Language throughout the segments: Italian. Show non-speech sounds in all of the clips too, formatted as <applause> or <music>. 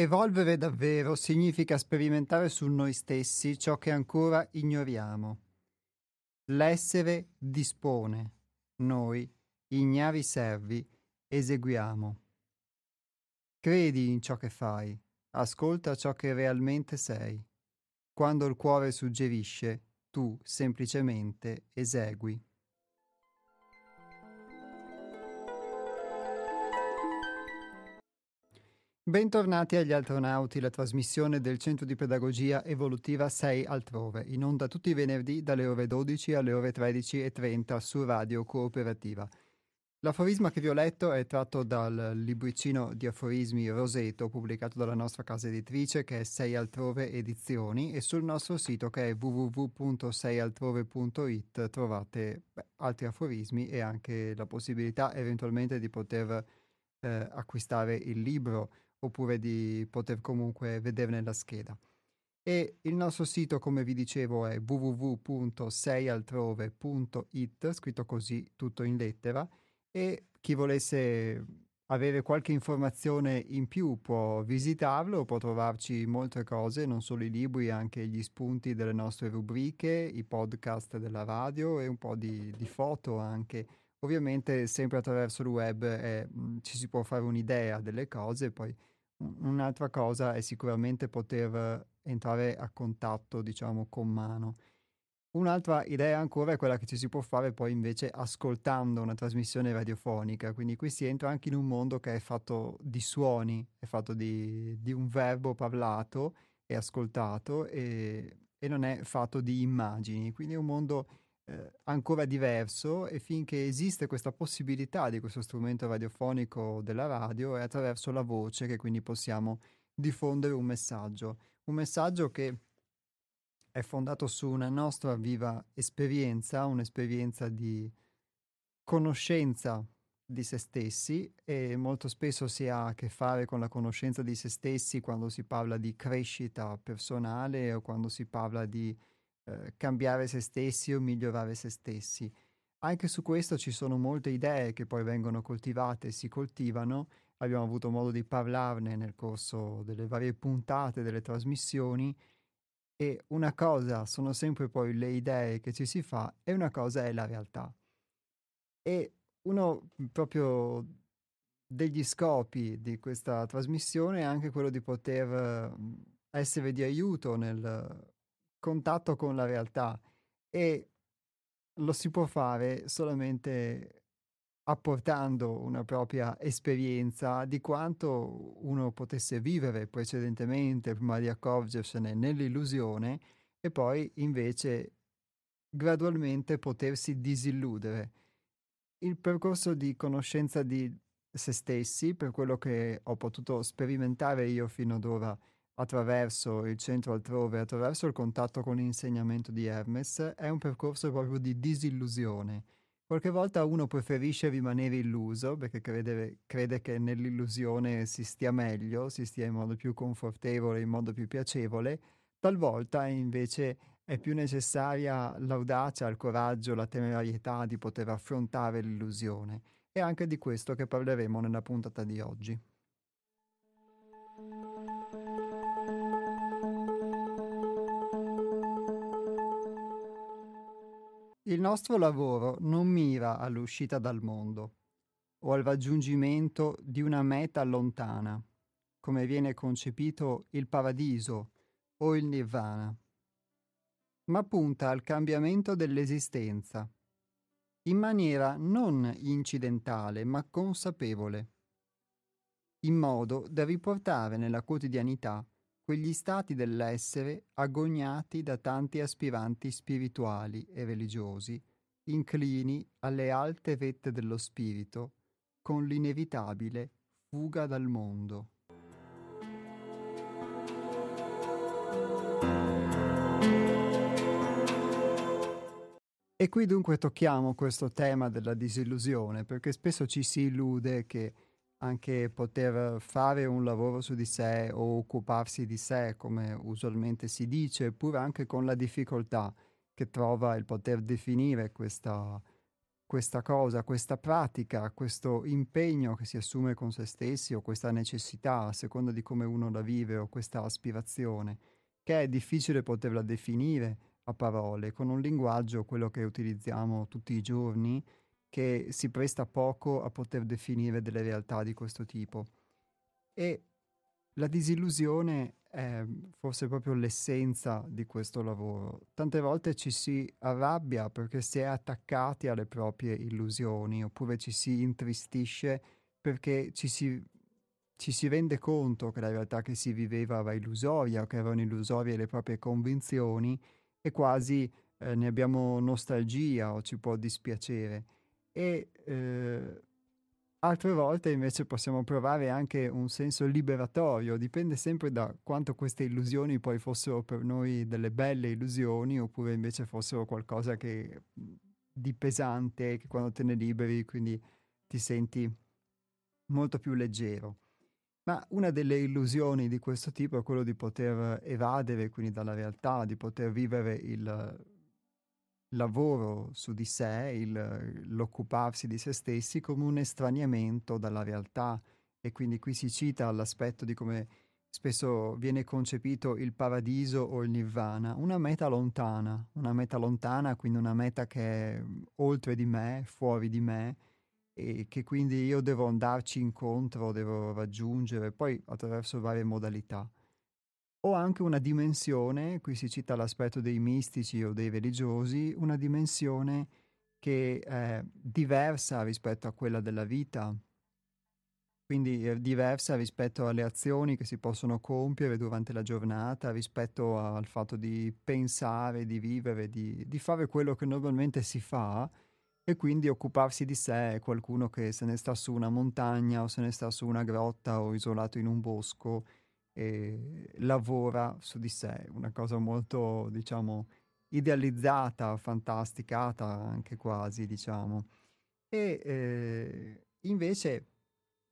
Evolvere davvero significa sperimentare su noi stessi ciò che ancora ignoriamo. L'essere dispone, noi, ignavi servi, eseguiamo. Credi in ciò che fai, ascolta ciò che realmente sei. Quando il cuore suggerisce, tu semplicemente esegui. Bentornati agli Altronauti, la trasmissione del Centro di Pedagogia Evolutiva 6 altrove, in onda tutti i venerdì dalle ore 12 alle ore 13.30 su Radio Cooperativa. L'aforisma che vi ho letto è tratto dal libricino di aforismi Roseto pubblicato dalla nostra casa editrice che è 6 altrove edizioni e sul nostro sito che è www.seialtrove.it trovate beh, altri aforismi e anche la possibilità eventualmente di poter eh, acquistare il libro oppure di poter comunque vederne la scheda. E il nostro sito, come vi dicevo, è www.seialtrove.it, scritto così tutto in lettera, e chi volesse avere qualche informazione in più può visitarlo, può trovarci molte cose, non solo i libri, anche gli spunti delle nostre rubriche, i podcast della radio e un po' di, di foto anche. Ovviamente sempre attraverso il web eh, ci si può fare un'idea delle cose, poi Un'altra cosa è sicuramente poter entrare a contatto, diciamo, con mano. Un'altra idea ancora è quella che ci si può fare poi invece ascoltando una trasmissione radiofonica, quindi qui si entra anche in un mondo che è fatto di suoni, è fatto di, di un verbo parlato e ascoltato e, e non è fatto di immagini, quindi è un mondo eh, ancora diverso e finché esiste questa possibilità di questo strumento radiofonico della radio è attraverso la voce che quindi possiamo diffondere un messaggio, un messaggio che è fondato su una nostra viva esperienza, un'esperienza di conoscenza di se stessi e molto spesso si ha a che fare con la conoscenza di se stessi quando si parla di crescita personale o quando si parla di eh, cambiare se stessi o migliorare se stessi. Anche su questo ci sono molte idee che poi vengono coltivate e si coltivano. Abbiamo avuto modo di parlarne nel corso delle varie puntate delle trasmissioni e una cosa sono sempre poi le idee che ci si fa e una cosa è la realtà. E uno proprio degli scopi di questa trasmissione è anche quello di poter essere di aiuto nel contatto con la realtà e lo si può fare solamente apportando una propria esperienza di quanto uno potesse vivere precedentemente prima di accorgersene nell'illusione e poi invece gradualmente potersi disilludere. Il percorso di conoscenza di se stessi, per quello che ho potuto sperimentare io fino ad ora, attraverso il centro altrove, attraverso il contatto con l'insegnamento di Hermes, è un percorso proprio di disillusione. Qualche volta uno preferisce rimanere illuso perché crede, crede che nell'illusione si stia meglio, si stia in modo più confortevole, in modo più piacevole, talvolta invece è più necessaria l'audacia, il coraggio, la temerarietà di poter affrontare l'illusione. È anche di questo che parleremo nella puntata di oggi. Il nostro lavoro non mira all'uscita dal mondo o al raggiungimento di una meta lontana, come viene concepito il paradiso o il nirvana, ma punta al cambiamento dell'esistenza, in maniera non incidentale ma consapevole, in modo da riportare nella quotidianità quegli stati dell'essere agognati da tanti aspiranti spirituali e religiosi, inclini alle alte vette dello spirito, con l'inevitabile fuga dal mondo. E qui dunque tocchiamo questo tema della disillusione, perché spesso ci si illude che anche poter fare un lavoro su di sé o occuparsi di sé, come usualmente si dice, pur anche con la difficoltà che trova il poter definire questa questa cosa, questa pratica, questo impegno che si assume con se stessi o questa necessità, a seconda di come uno la vive o questa aspirazione, che è difficile poterla definire a parole, con un linguaggio, quello che utilizziamo tutti i giorni, che si presta poco a poter definire delle realtà di questo tipo. E la disillusione è forse proprio l'essenza di questo lavoro. Tante volte ci si arrabbia perché si è attaccati alle proprie illusioni, oppure ci si intristisce perché ci si, ci si rende conto che la realtà che si viveva era illusoria, che erano illusorie le proprie convinzioni e quasi eh, ne abbiamo nostalgia o ci può dispiacere. E eh, altre volte invece possiamo provare anche un senso liberatorio, dipende sempre da quanto queste illusioni poi fossero per noi delle belle illusioni oppure invece fossero qualcosa che, di pesante che quando te ne liberi quindi ti senti molto più leggero. Ma una delle illusioni di questo tipo è quello di poter evadere quindi dalla realtà, di poter vivere il lavoro su di sé, il, l'occuparsi di se stessi come un estraniamento dalla realtà. E quindi qui si cita l'aspetto di come spesso viene concepito il paradiso o il nirvana, una meta lontana, una meta lontana, quindi una meta che è oltre di me, fuori di me e che quindi io devo andarci incontro, devo raggiungere, poi attraverso varie modalità o anche una dimensione, qui si cita l'aspetto dei mistici o dei religiosi, una dimensione che è diversa rispetto a quella della vita, quindi è diversa rispetto alle azioni che si possono compiere durante la giornata, rispetto al fatto di pensare, di vivere, di, di fare quello che normalmente si fa e quindi occuparsi di sé qualcuno che se ne sta su una montagna o se ne sta su una grotta o isolato in un bosco e lavora su di sé, una cosa molto, diciamo, idealizzata, fantasticata anche quasi, diciamo. E eh, invece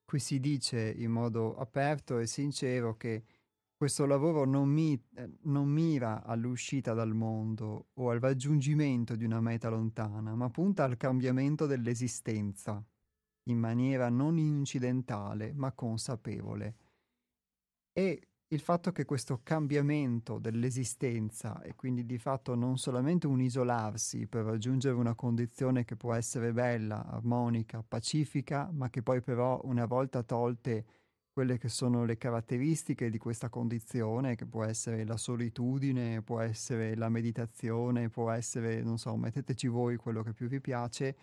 qui si dice in modo aperto e sincero che questo lavoro non, mi, eh, non, mira all'uscita dal mondo o al raggiungimento di una meta lontana, ma punta al cambiamento dell'esistenza in maniera non incidentale ma consapevole. E il fatto che questo cambiamento dell'esistenza e quindi di fatto non solamente un isolarsi per raggiungere una condizione che può essere bella, armonica, pacifica, ma che poi però una volta tolte quelle che sono le caratteristiche di questa condizione, che può essere la solitudine, può essere la meditazione, può essere, non so, metteteci voi quello che più vi piace,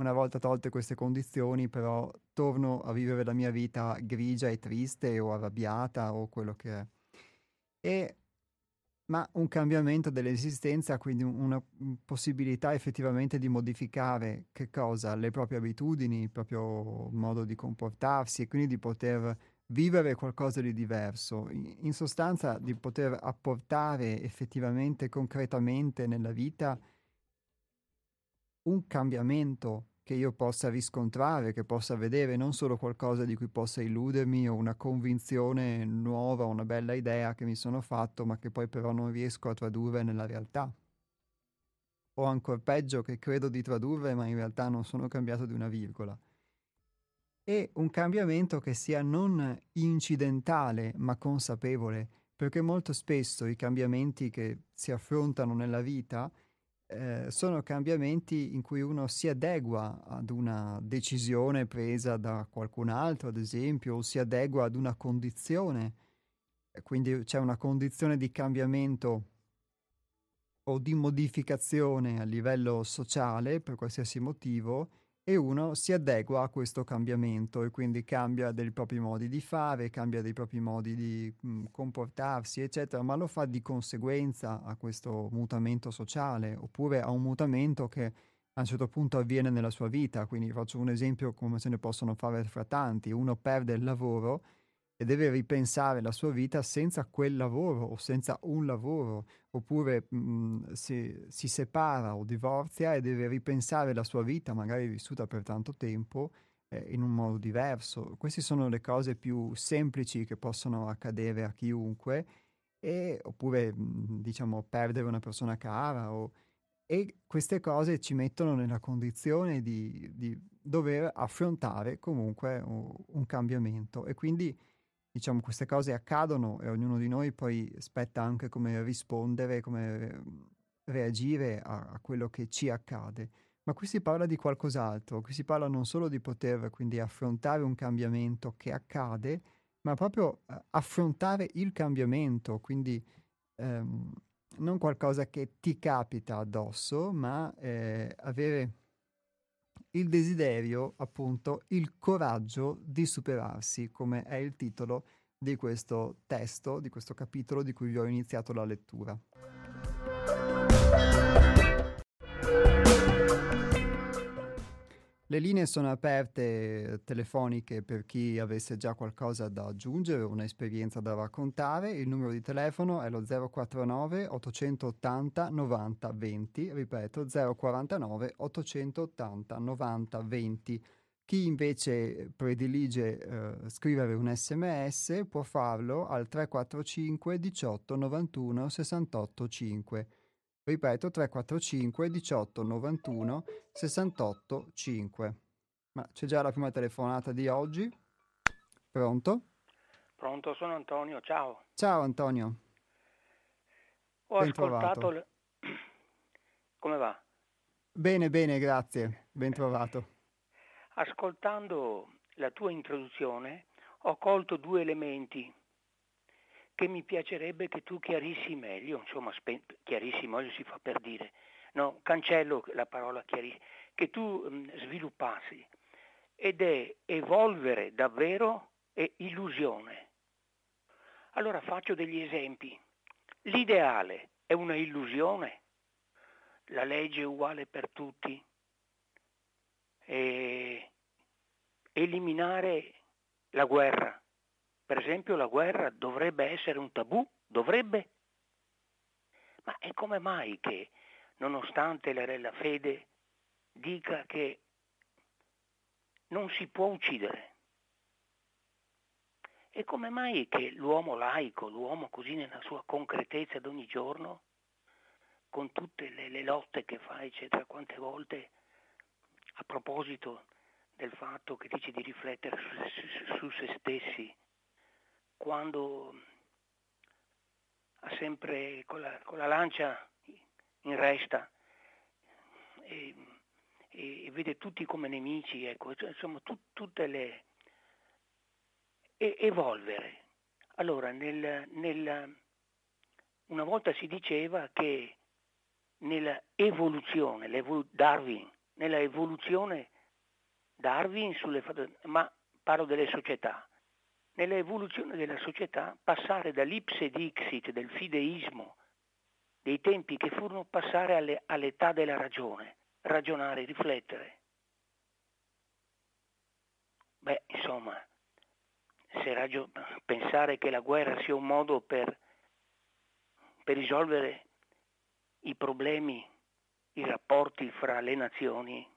una volta tolte queste condizioni, però, torno a vivere la mia vita grigia e triste o arrabbiata o quello che è. E, ma un cambiamento dell'esistenza, quindi una possibilità effettivamente di modificare che cosa? Le proprie abitudini, il proprio modo di comportarsi e quindi di poter vivere qualcosa di diverso, in sostanza di poter apportare effettivamente, concretamente nella vita un cambiamento che io possa riscontrare, che possa vedere, non solo qualcosa di cui possa illudermi o una convinzione nuova, una bella idea che mi sono fatto, ma che poi però non riesco a tradurre nella realtà. O ancora peggio, che credo di tradurre, ma in realtà non sono cambiato di una virgola. E un cambiamento che sia non incidentale, ma consapevole, perché molto spesso i cambiamenti che si affrontano nella vita eh, sono cambiamenti in cui uno si adegua ad una decisione presa da qualcun altro, ad esempio, o si adegua ad una condizione. Quindi c'è una condizione di cambiamento o di modificazione a livello sociale per qualsiasi motivo e uno si adegua a questo cambiamento e quindi cambia dei propri modi di fare, cambia dei propri modi di mh, mm, comportarsi, eccetera, ma lo fa di conseguenza a questo mutamento sociale oppure a un mutamento che a un certo punto avviene nella sua vita. Quindi faccio un esempio come se ne possono fare fra tanti. Uno perde il lavoro e deve ripensare la sua vita senza quel lavoro o senza un lavoro, oppure mh, mhmm, si, si, separa o divorzia e deve ripensare la sua vita, magari vissuta per tanto tempo, eh, in un modo diverso. Queste sono le cose più semplici che possono accadere a chiunque, e, oppure mh, mhmm, diciamo perdere una persona cara o e queste cose ci mettono nella condizione di, di dover affrontare comunque un, un, cambiamento e quindi diciamo queste cose accadono e ognuno di noi poi spetta anche come rispondere, come reagire a, a quello che ci accade. Ma qui si parla di qualcos'altro, qui si parla non solo di poter quindi affrontare un cambiamento che accade, ma proprio uh, affrontare il cambiamento, quindi um, non qualcosa che ti capita addosso, ma eh, avere il desiderio, appunto, il coraggio di superarsi, come è il titolo di questo testo, di questo capitolo di cui vi ho iniziato la lettura. Le linee sono aperte telefoniche per chi avesse già qualcosa da aggiungere, un'esperienza da raccontare. Il numero di telefono è lo 049 880 90 20, ripeto 049 880 90 20. Chi invece predilige eh, scrivere un sms può farlo al 345 18 91 68 5. Ripeto 345 18 91 68 5. Ma c'è già la prima telefonata di oggi? Pronto? Pronto, sono Antonio, ciao. Ciao Antonio. Ho ben ascoltato... Le... Come va? Bene, bene, grazie. Ben trovato. Ascoltando la tua introduzione ho colto due elementi che mi piacerebbe che tu chiarissi meglio, insomma spe- chiarissi meglio si fa per dire, no, cancello la parola chiarissi, che tu mh, sviluppassi. Ed è evolvere davvero e illusione. Allora faccio degli esempi. L'ideale è una illusione, la legge è uguale per tutti, e eliminare la guerra per esempio la guerra dovrebbe essere un tabù? Dovrebbe? Ma è come mai che, nonostante la, la fede dica che non si può uccidere? E come mai che l'uomo laico, l'uomo così nella sua concretezza d'ogni giorno, con tutte le, le lotte che fa, eccetera, quante volte a proposito del fatto che dice di riflettere su, su, su se stessi, quando ha sempre con la, con la lancia in resta e, e, e, vede tutti come nemici, ecco, insomma tu, tutte le... E, evolvere. Allora, nel, nel, una volta si diceva che nella evoluzione, Darwin, nella evoluzione Darwin sulle, ma parlo delle società, nell'evoluzione della società passare dall'ipse dixit, del fideismo, dei tempi che furono passare alle, all'età della ragione, ragionare, riflettere. Beh, insomma, se ragio- pensare che la guerra sia un modo per, per risolvere i problemi, i rapporti fra le nazioni,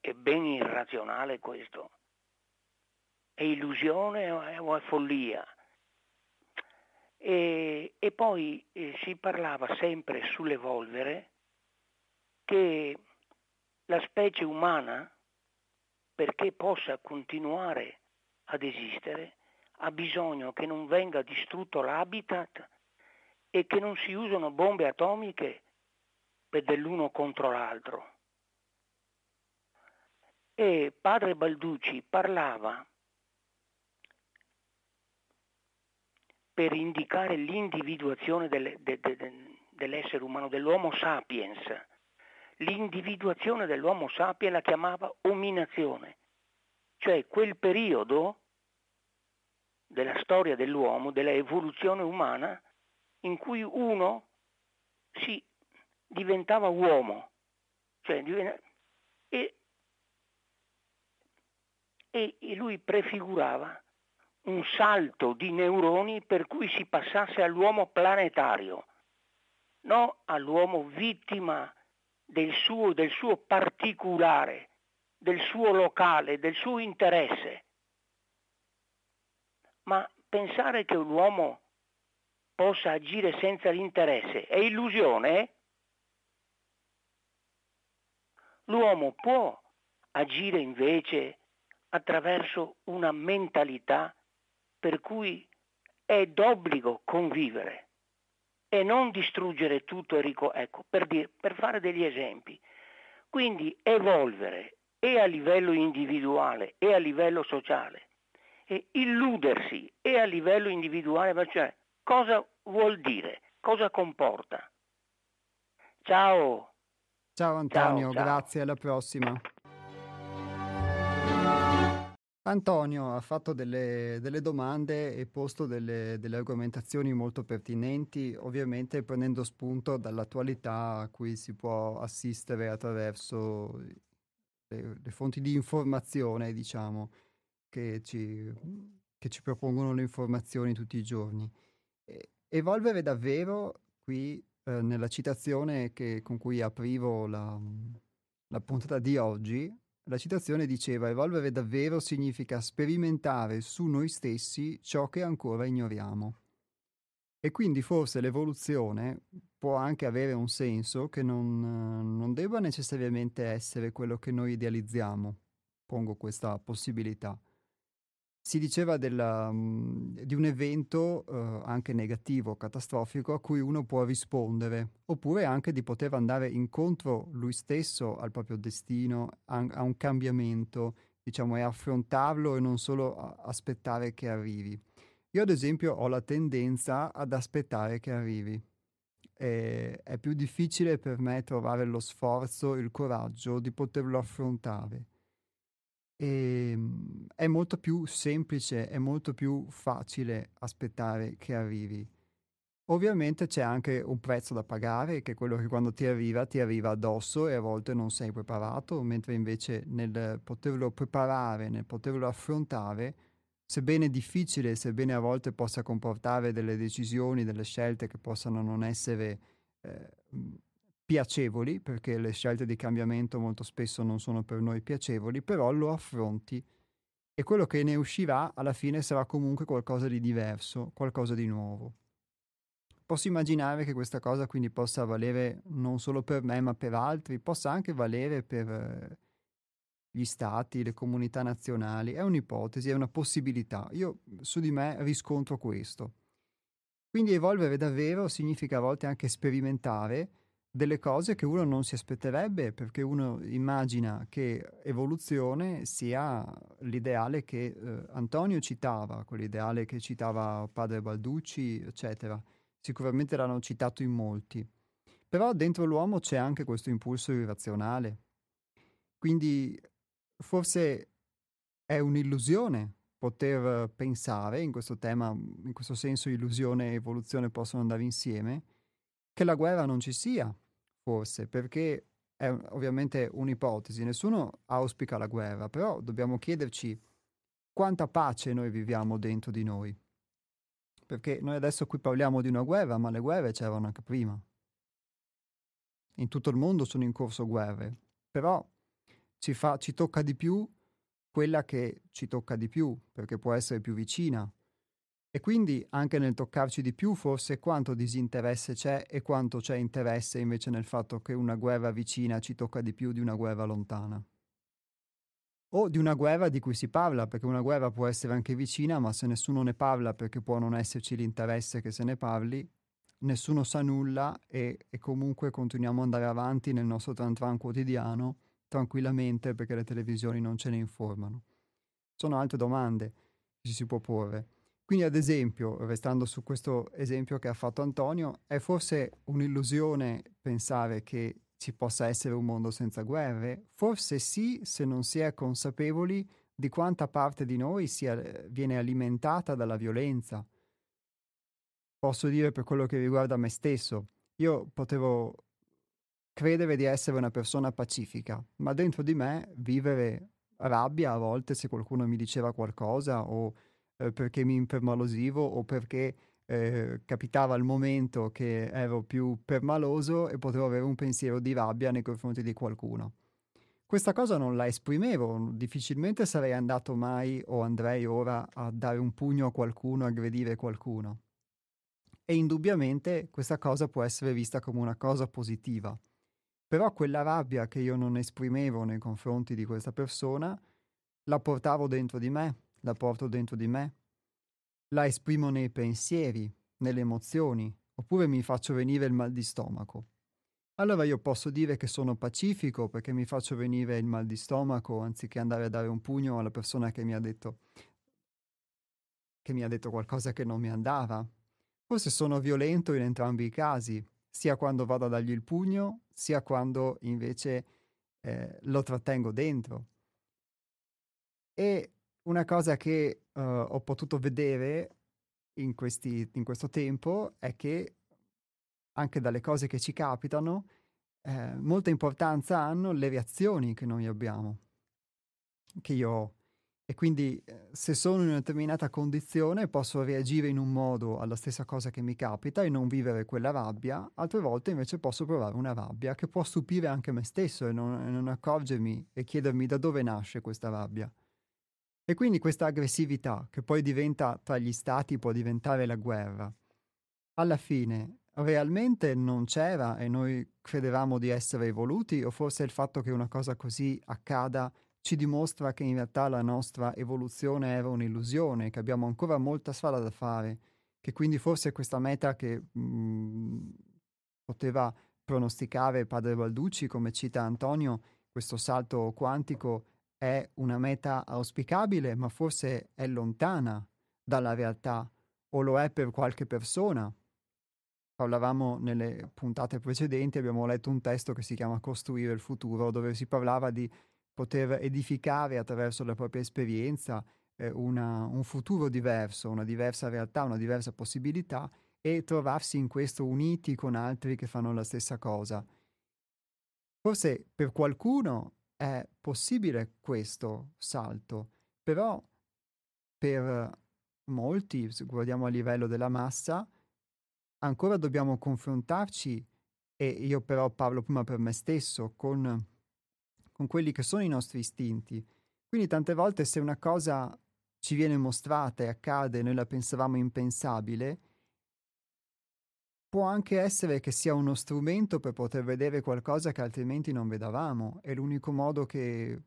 è ben irrazionale questo è illusione o è follia? E, e poi eh, si parlava sempre sull'evolvere che la specie umana, perché possa continuare ad esistere, ha bisogno che non venga distrutto l'habitat e che non si usino bombe atomiche per dell'uno contro l'altro. E padre Balducci parlava per indicare l'individuazione del, de, de, de, dell'essere umano, dell'Homo sapiens. L'individuazione dell'Homo sapiens la chiamava ominazione, cioè quel periodo della storia dell'uomo, della evoluzione umana, in cui uno si diventava uomo, cioè, e, e lui prefigurava un salto di neuroni per cui si passasse all'uomo planetario, non all'uomo vittima del suo, del suo particolare, del suo locale, del suo interesse. Ma pensare che un uomo possa agire senza l'interesse è illusione? L'uomo può agire invece attraverso una mentalità per cui è d'obbligo convivere e non distruggere tutto e rico- ecco, per, dire, per fare degli esempi. Quindi evolvere e a livello individuale e a livello sociale e illudersi e a livello individuale, cioè cosa vuol dire, cosa comporta. Ciao. Ciao Antonio, ciao, ciao. grazie, alla prossima. Antonio ha fatto delle, delle domande e posto delle, delle, argomentazioni molto pertinenti, ovviamente prendendo spunto dall'attualità a cui si può assistere attraverso le, le fonti di informazione, diciamo, che ci, che ci, propongono le informazioni tutti i giorni. E, evolvere davvero, qui eh, nella citazione che, con cui aprivo la, la puntata di oggi, la citazione diceva evolvere davvero significa sperimentare su noi stessi ciò che ancora ignoriamo. E quindi forse l'evoluzione può anche avere un senso che non, non debba necessariamente essere quello che noi idealizziamo. Pongo questa possibilità si diceva della, mhmm, di un evento uh, anche negativo, catastrofico, a cui uno può rispondere, oppure anche di poter andare incontro lui stesso al proprio destino, a, a un cambiamento, diciamo, e affrontarlo e non solo aspettare che arrivi. Io ad esempio ho la tendenza ad aspettare che arrivi. E è più difficile per me trovare lo sforzo, il coraggio di poterlo affrontare e ehm, è molto più semplice, è molto più facile aspettare che arrivi. Ovviamente c'è anche un prezzo da pagare, che è quello che quando ti arriva, ti arriva addosso e a volte non sei preparato, mentre invece nel poterlo preparare, nel poterlo affrontare, sebbene difficile, sebbene a volte possa comportare delle decisioni, delle scelte che possano non essere eh, piacevoli, perché le scelte di cambiamento molto spesso non sono per noi piacevoli, però lo affronti e quello che ne uscirà alla fine sarà comunque qualcosa di diverso, qualcosa di nuovo. Posso immaginare che questa cosa quindi possa valere non solo per me ma per altri, possa anche valere per eh, gli stati, le comunità nazionali, è un'ipotesi, è una possibilità. Io su di me riscontro questo. Quindi evolvere davvero significa a volte anche sperimentare, delle cose che uno non si aspetterebbe perché uno immagina che evoluzione sia l'ideale che eh, Antonio citava, quell'ideale che citava padre Balducci, eccetera. Sicuramente l'hanno citato in molti. Però dentro l'uomo c'è anche questo impulso irrazionale. Quindi forse è un'illusione poter pensare, in questo tema, in questo senso illusione e evoluzione possono andare insieme, che la guerra non ci sia, forse, perché è ovviamente un'ipotesi, nessuno auspica la guerra, però dobbiamo chiederci quanta pace noi viviamo dentro di noi. Perché noi adesso qui parliamo di una guerra, ma le guerre c'erano anche prima. In tutto il mondo sono in corso guerre, però ci, fa, ci tocca di più quella che ci tocca di più, perché può essere più vicina, e quindi anche nel toccarci di più forse quanto disinteresse c'è e quanto c'è interesse invece nel fatto che una guerra vicina ci tocca di più di una guerra lontana. O di una guerra di cui si parla, perché una guerra può essere anche vicina, ma se nessuno ne parla perché può non esserci l'interesse che se ne parli, nessuno sa nulla e, e comunque continuiamo ad andare avanti nel nostro tran quotidiano tranquillamente perché le televisioni non ce ne informano. Sono altre domande che ci si può porre. Quindi ad esempio, restando su questo esempio che ha fatto Antonio, è forse un'illusione pensare che ci possa essere un mondo senza guerre? Forse sì, se non si è consapevoli di quanta parte di noi sia, viene alimentata dalla violenza. Posso dire per quello che riguarda me stesso, io potevo credere di essere una persona pacifica, ma dentro di me vivere rabbia a volte se qualcuno mi diceva qualcosa o eh, perché mi impermalosivo o perché eh, capitava il momento che ero più permaloso e potevo avere un pensiero di rabbia nei confronti di qualcuno. Questa cosa non la esprimevo, difficilmente sarei andato mai o andrei ora a dare un pugno a qualcuno, aggredire qualcuno. E indubbiamente questa cosa può essere vista come una cosa positiva, Però quella rabbia che io non esprimevo nei confronti di questa persona, la portavo dentro di me, la porto dentro di me, la esprimo nei pensieri, nelle emozioni, oppure mi faccio venire il mal di stomaco. Allora io posso dire che sono pacifico perché mi faccio venire il mal di stomaco anziché andare a dare un pugno alla persona che mi ha detto che mi ha detto qualcosa che non mi andava. Forse sono violento in entrambi i casi, sia quando vado a dargli il pugno, sia quando invece eh, lo trattengo dentro. E una cosa che uh, ho potuto vedere in, questi, in, questo tempo è che anche dalle cose che ci capitano, eh, molta importanza hanno le reazioni che noi abbiamo, che io ho. E quindi eh, se sono in una determinata condizione posso reagire in un modo alla stessa cosa che mi capita e non vivere quella rabbia, altre volte invece posso provare una rabbia che può stupire anche me stesso e non, non accorgermi e chiedermi da dove nasce questa rabbia. E quindi questa aggressività, che poi diventa tra gli stati, può diventare la guerra. Alla fine, realmente non c'era e noi credevamo di essere evoluti, o forse il fatto che una cosa così accada ci dimostra che in realtà la nostra evoluzione era un'illusione, che abbiamo ancora molta strada da fare, che quindi forse questa meta che mh, mm, poteva pronosticare padre Balducci, come cita Antonio, questo salto quantico è una meta auspicabile, ma forse è lontana dalla realtà o lo è per qualche persona. Parlavamo nelle puntate precedenti, abbiamo letto un testo che si chiama Costruire il futuro, dove si parlava di poter edificare attraverso la propria esperienza eh, una, un futuro diverso, una diversa realtà, una diversa possibilità e trovarsi in questo uniti con altri che fanno la stessa cosa. Forse per qualcuno è possibile questo salto, però per molti, se guardiamo a livello della massa, ancora dobbiamo confrontarci, e io però parlo prima per me stesso, con, con quelli che sono i nostri istinti. Quindi tante volte se una cosa ci viene mostrata e accade noi la pensavamo impensabile, Può anche essere che sia uno strumento per poter vedere qualcosa che altrimenti non vedavamo. È l'unico modo che,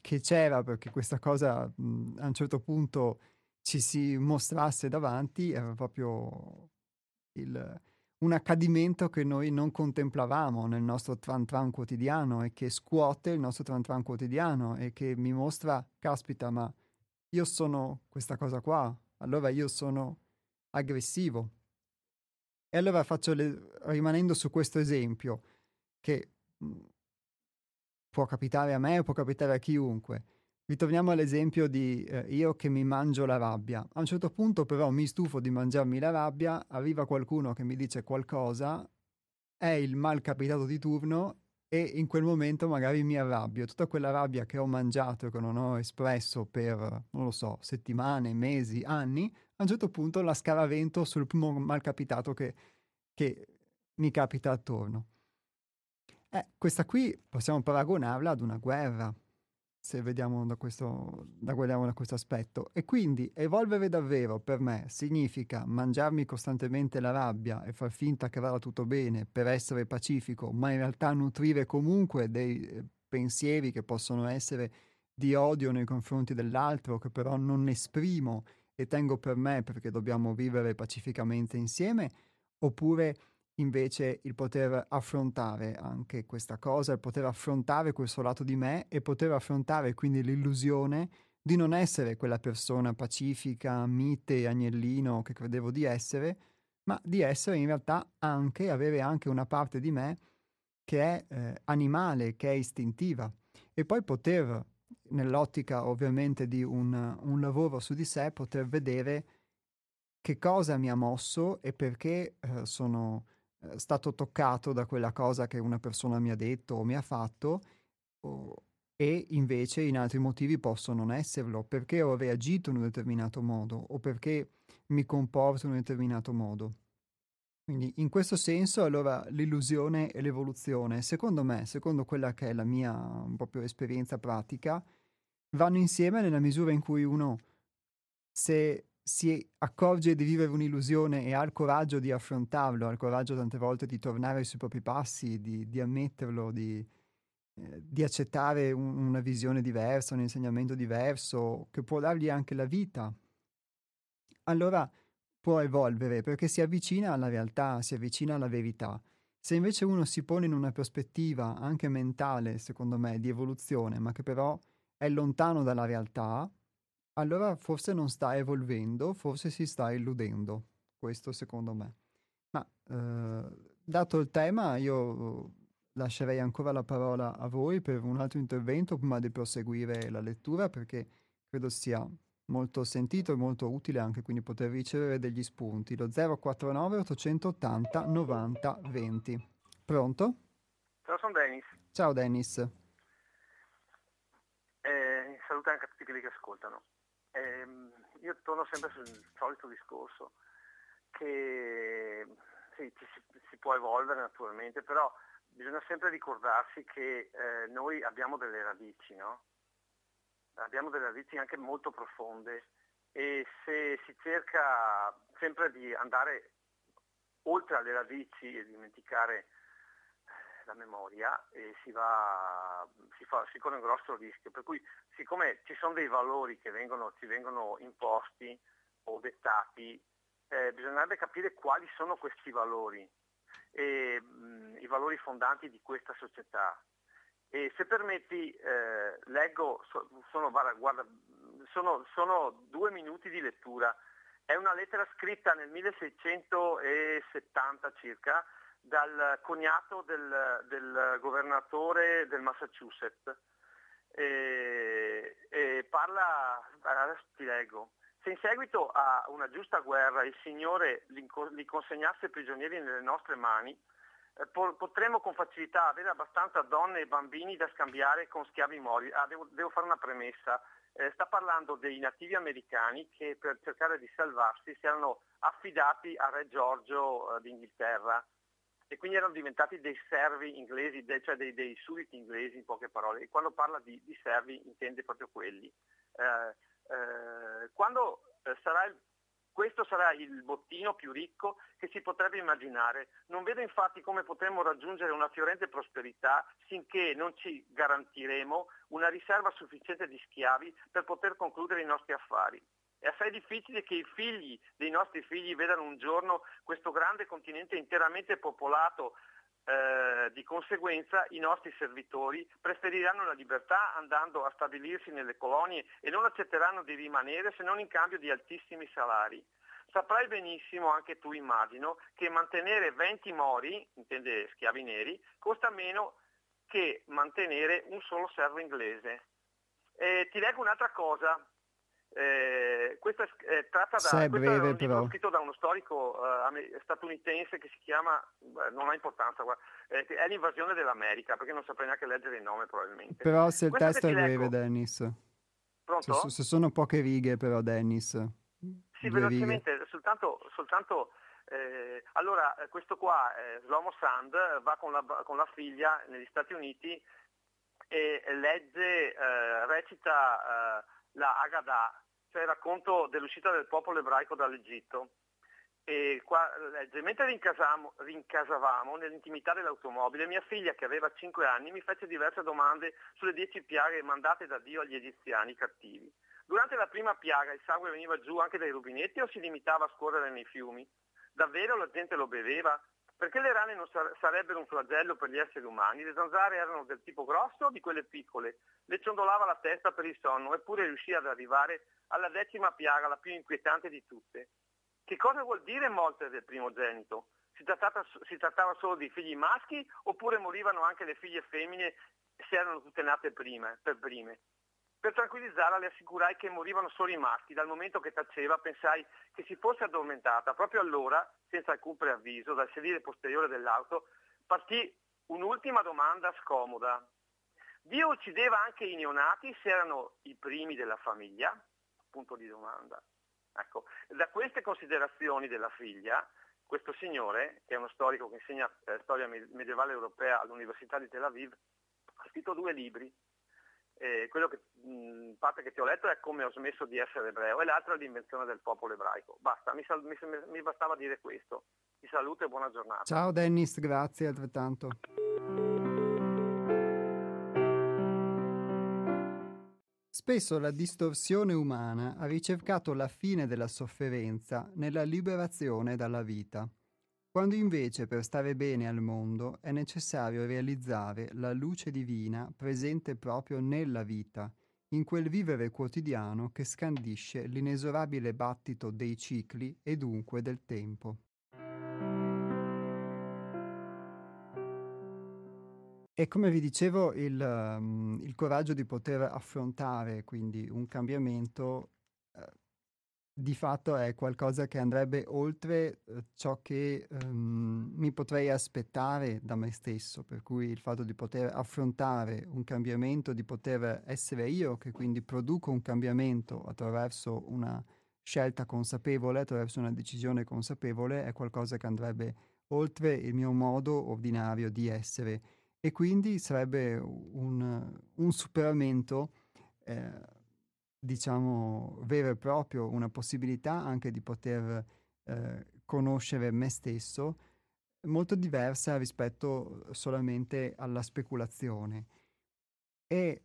che c'era perché questa cosa mh, a un certo punto ci si mostrasse davanti, era proprio il, un accadimento che noi non contemplavamo nel nostro tran tran quotidiano e che scuote il nostro tran tran quotidiano e che mi mostra, caspita, ma io sono questa cosa qua, allora io sono aggressivo, e allora faccio le, rimanendo su questo esempio, che mhmm, può capitare a me o può capitare a chiunque. Ritorniamo all'esempio di eh, io che mi mangio la rabbia. A un certo punto però mi stufo di mangiarmi la rabbia, arriva qualcuno che mi dice qualcosa, è il mal capitato di turno e in quel momento magari mi arrabbio. Tutta quella rabbia che ho mangiato e che non ho espresso per, non lo so, settimane, mesi, anni, a un certo punto la scaravento sul primo malcapitato che, che mi capita attorno. Eh, questa qui possiamo paragonarla ad una guerra, se vediamo da questo, da guardiamo da questo aspetto. E quindi evolvere davvero per me significa mangiarmi costantemente la rabbia e far finta che vada tutto bene per essere pacifico, ma in realtà nutrire comunque dei eh, pensieri che possono essere di odio nei confronti dell'altro, che però non esprimo e tengo per me perché dobbiamo vivere pacificamente insieme, oppure invece il poter affrontare anche questa cosa, il poter affrontare questo lato di me e poter affrontare quindi l'illusione di non essere quella persona pacifica, mite, agnellino che credevo di essere, ma di essere in realtà anche, avere anche una parte di me che è eh, animale, che è istintiva. E poi poter nell'ottica ovviamente di un, un, lavoro su di sé, poter vedere che cosa mi ha mosso e perché eh, sono eh, stato toccato da quella cosa che una persona mi ha detto o mi ha fatto o, e invece in altri motivi posso non esserlo, perché ho reagito in un determinato modo o perché mi comporto in un determinato modo. Quindi in questo senso allora l'illusione e l'evoluzione, secondo me, secondo quella che è la mia proprio esperienza pratica, vanno insieme nella misura in cui uno, se si accorge di vivere un'illusione e ha il coraggio di affrontarlo, ha il coraggio tante volte di tornare sui propri passi, di, di ammetterlo, di, eh, di accettare un, una visione diversa, un insegnamento diverso, che può dargli anche la vita, allora può evolvere perché si avvicina alla realtà, si avvicina alla verità. Se invece uno si pone in una prospettiva anche mentale, secondo me, di evoluzione, ma che però è lontano dalla realtà, allora forse non sta evolvendo, forse si sta illudendo. Questo secondo me. Ma eh, dato il tema, io lascerei ancora la parola a voi per un altro intervento prima di proseguire la lettura, perché credo sia molto sentito e molto utile anche quindi poter ricevere degli spunti. Lo 049 880 90 20. Pronto? Ciao, sono Dennis. Ciao Dennis. Eh, saluto anche a tutti quelli che ascoltano. Eh, io torno sempre sul solito discorso che sì, si, si, può evolvere naturalmente, però bisogna sempre ricordarsi che eh, noi abbiamo delle radici, no? Abbiamo delle radici anche molto profonde e se si cerca sempre di andare oltre alle radici e dimenticare la memoria e si, va, si, fa, si corre un grosso rischio. Per cui siccome ci sono dei valori che vengono, ci vengono imposti o dettati, eh, bisognerebbe capire quali sono questi valori, e, mh, i valori fondanti di questa società. E se permetti, eh, leggo, sono, guarda, sono, sono due minuti di lettura. È una lettera scritta nel 1670 circa dal cognato del, del governatore del Massachusetts e, e parla, adesso ti leggo, se in seguito a una giusta guerra il Signore li consegnasse prigionieri nelle nostre mani, eh, potremmo con facilità avere abbastanza donne e bambini da scambiare con schiavi mori. Ah, devo, devo, fare una premessa. Eh, sta parlando dei nativi americani che per cercare di salvarsi si erano affidati a Re Giorgio eh, d'Inghilterra e quindi erano diventati dei servi inglesi, cioè dei, dei sudditi inglesi in poche parole. E quando parla di, di servi intende proprio quelli. Eh, eh, quando eh, sarà il, questo sarà il bottino più ricco che si potrebbe immaginare. Non vedo infatti come potremmo raggiungere una fiorente prosperità finché non ci garantiremo una riserva sufficiente di schiavi per poter concludere i nostri affari. È assai difficile che i figli dei nostri figli vedano un giorno questo grande continente interamente popolato. Eh, di conseguenza i nostri servitori preferiranno la libertà andando a stabilirsi nelle colonie e non accetteranno di rimanere se non in cambio di altissimi salari. Saprai benissimo, anche tu immagino, che mantenere 20 mori, intende schiavi neri, costa meno che mantenere un solo servo inglese. Eh, ti leggo un'altra cosa, eh, questo è, è tratta da breve, però. scritto da uno storico uh, statunitense che si chiama, uh, non ha importanza, guarda, eh, è l'invasione dell'America, perché non saprei neanche leggere il nome probabilmente. Però se il Questo testo è breve, leggo... Dennis. Pronto? Se, se, sono poche righe però, Dennis. Sì, velocemente, soltanto, soltanto eh, allora eh, questo qua, eh, Slomo Sand, va con la, con la, figlia negli Stati Uniti e legge, eh, recita la Haggadah, cioè il racconto dell'uscita del popolo ebraico dall'Egitto. E qua, legge, mentre rincasavamo nell'intimità dell'automobile, mia figlia, che aveva 5 anni, mi fece diverse domande sulle dieci piaghe mandate da Dio agli egiziani cattivi. Durante la prima piaga il sangue veniva giù anche dai rubinetti o si limitava a scorrere nei fiumi? Davvero la gente lo beveva? Perché le rane non sarebbero un flagello per gli esseri umani? Le zanzare erano del tipo grosso o di quelle piccole? Le ciondolava la testa per il sonno, eppure riuscì ad arrivare alla decima piaga, la più inquietante di tutte. Che cosa vuol dire morte del primogenito? Si trattava, si trattava solo di figli maschi oppure morivano anche le figlie femmine se erano tutte nate prime, per prime? Per tranquillizzarla le assicurai che morivano solo i maschi, dal momento che taceva pensai che si fosse addormentata. Proprio allora, senza alcun preavviso, dal sedile posteriore dell'auto, partì un'ultima domanda scomoda. Dio uccideva anche i neonati se erano i primi della famiglia? Punto di domanda. Ecco, da queste considerazioni della figlia, questo signore, che è uno storico che insegna eh, storia medievale europea all'Università di Tel Aviv, ha scritto due libri eh, quello che mh, parte che ti ho letto è come ho smesso di essere ebreo e l'altro è l'invenzione del popolo ebraico. Basta, mi, sal- mi, mi bastava dire questo. Ti saluto e buona giornata. Ciao Dennis, grazie altrettanto. Spesso la distorsione umana ha ricercato la fine della sofferenza nella liberazione dalla vita, quando invece per stare bene al mondo è necessario realizzare la luce divina presente proprio nella vita, in quel vivere quotidiano che scandisce l'inesorabile battito dei cicli e dunque del tempo. E come vi dicevo, il, um, il coraggio di poter affrontare quindi un cambiamento di fatto è qualcosa che andrebbe oltre eh, ciò che um, mi potrei aspettare da me stesso, per cui il fatto di poter affrontare un cambiamento, di poter essere io che quindi produco un cambiamento attraverso una scelta consapevole, attraverso una decisione consapevole, è qualcosa che andrebbe oltre il mio modo ordinario di essere. E quindi sarebbe un, un superamento, eh, diciamo, vero e proprio, una possibilità anche di poter eh, conoscere me stesso, molto diversa rispetto solamente alla speculazione. E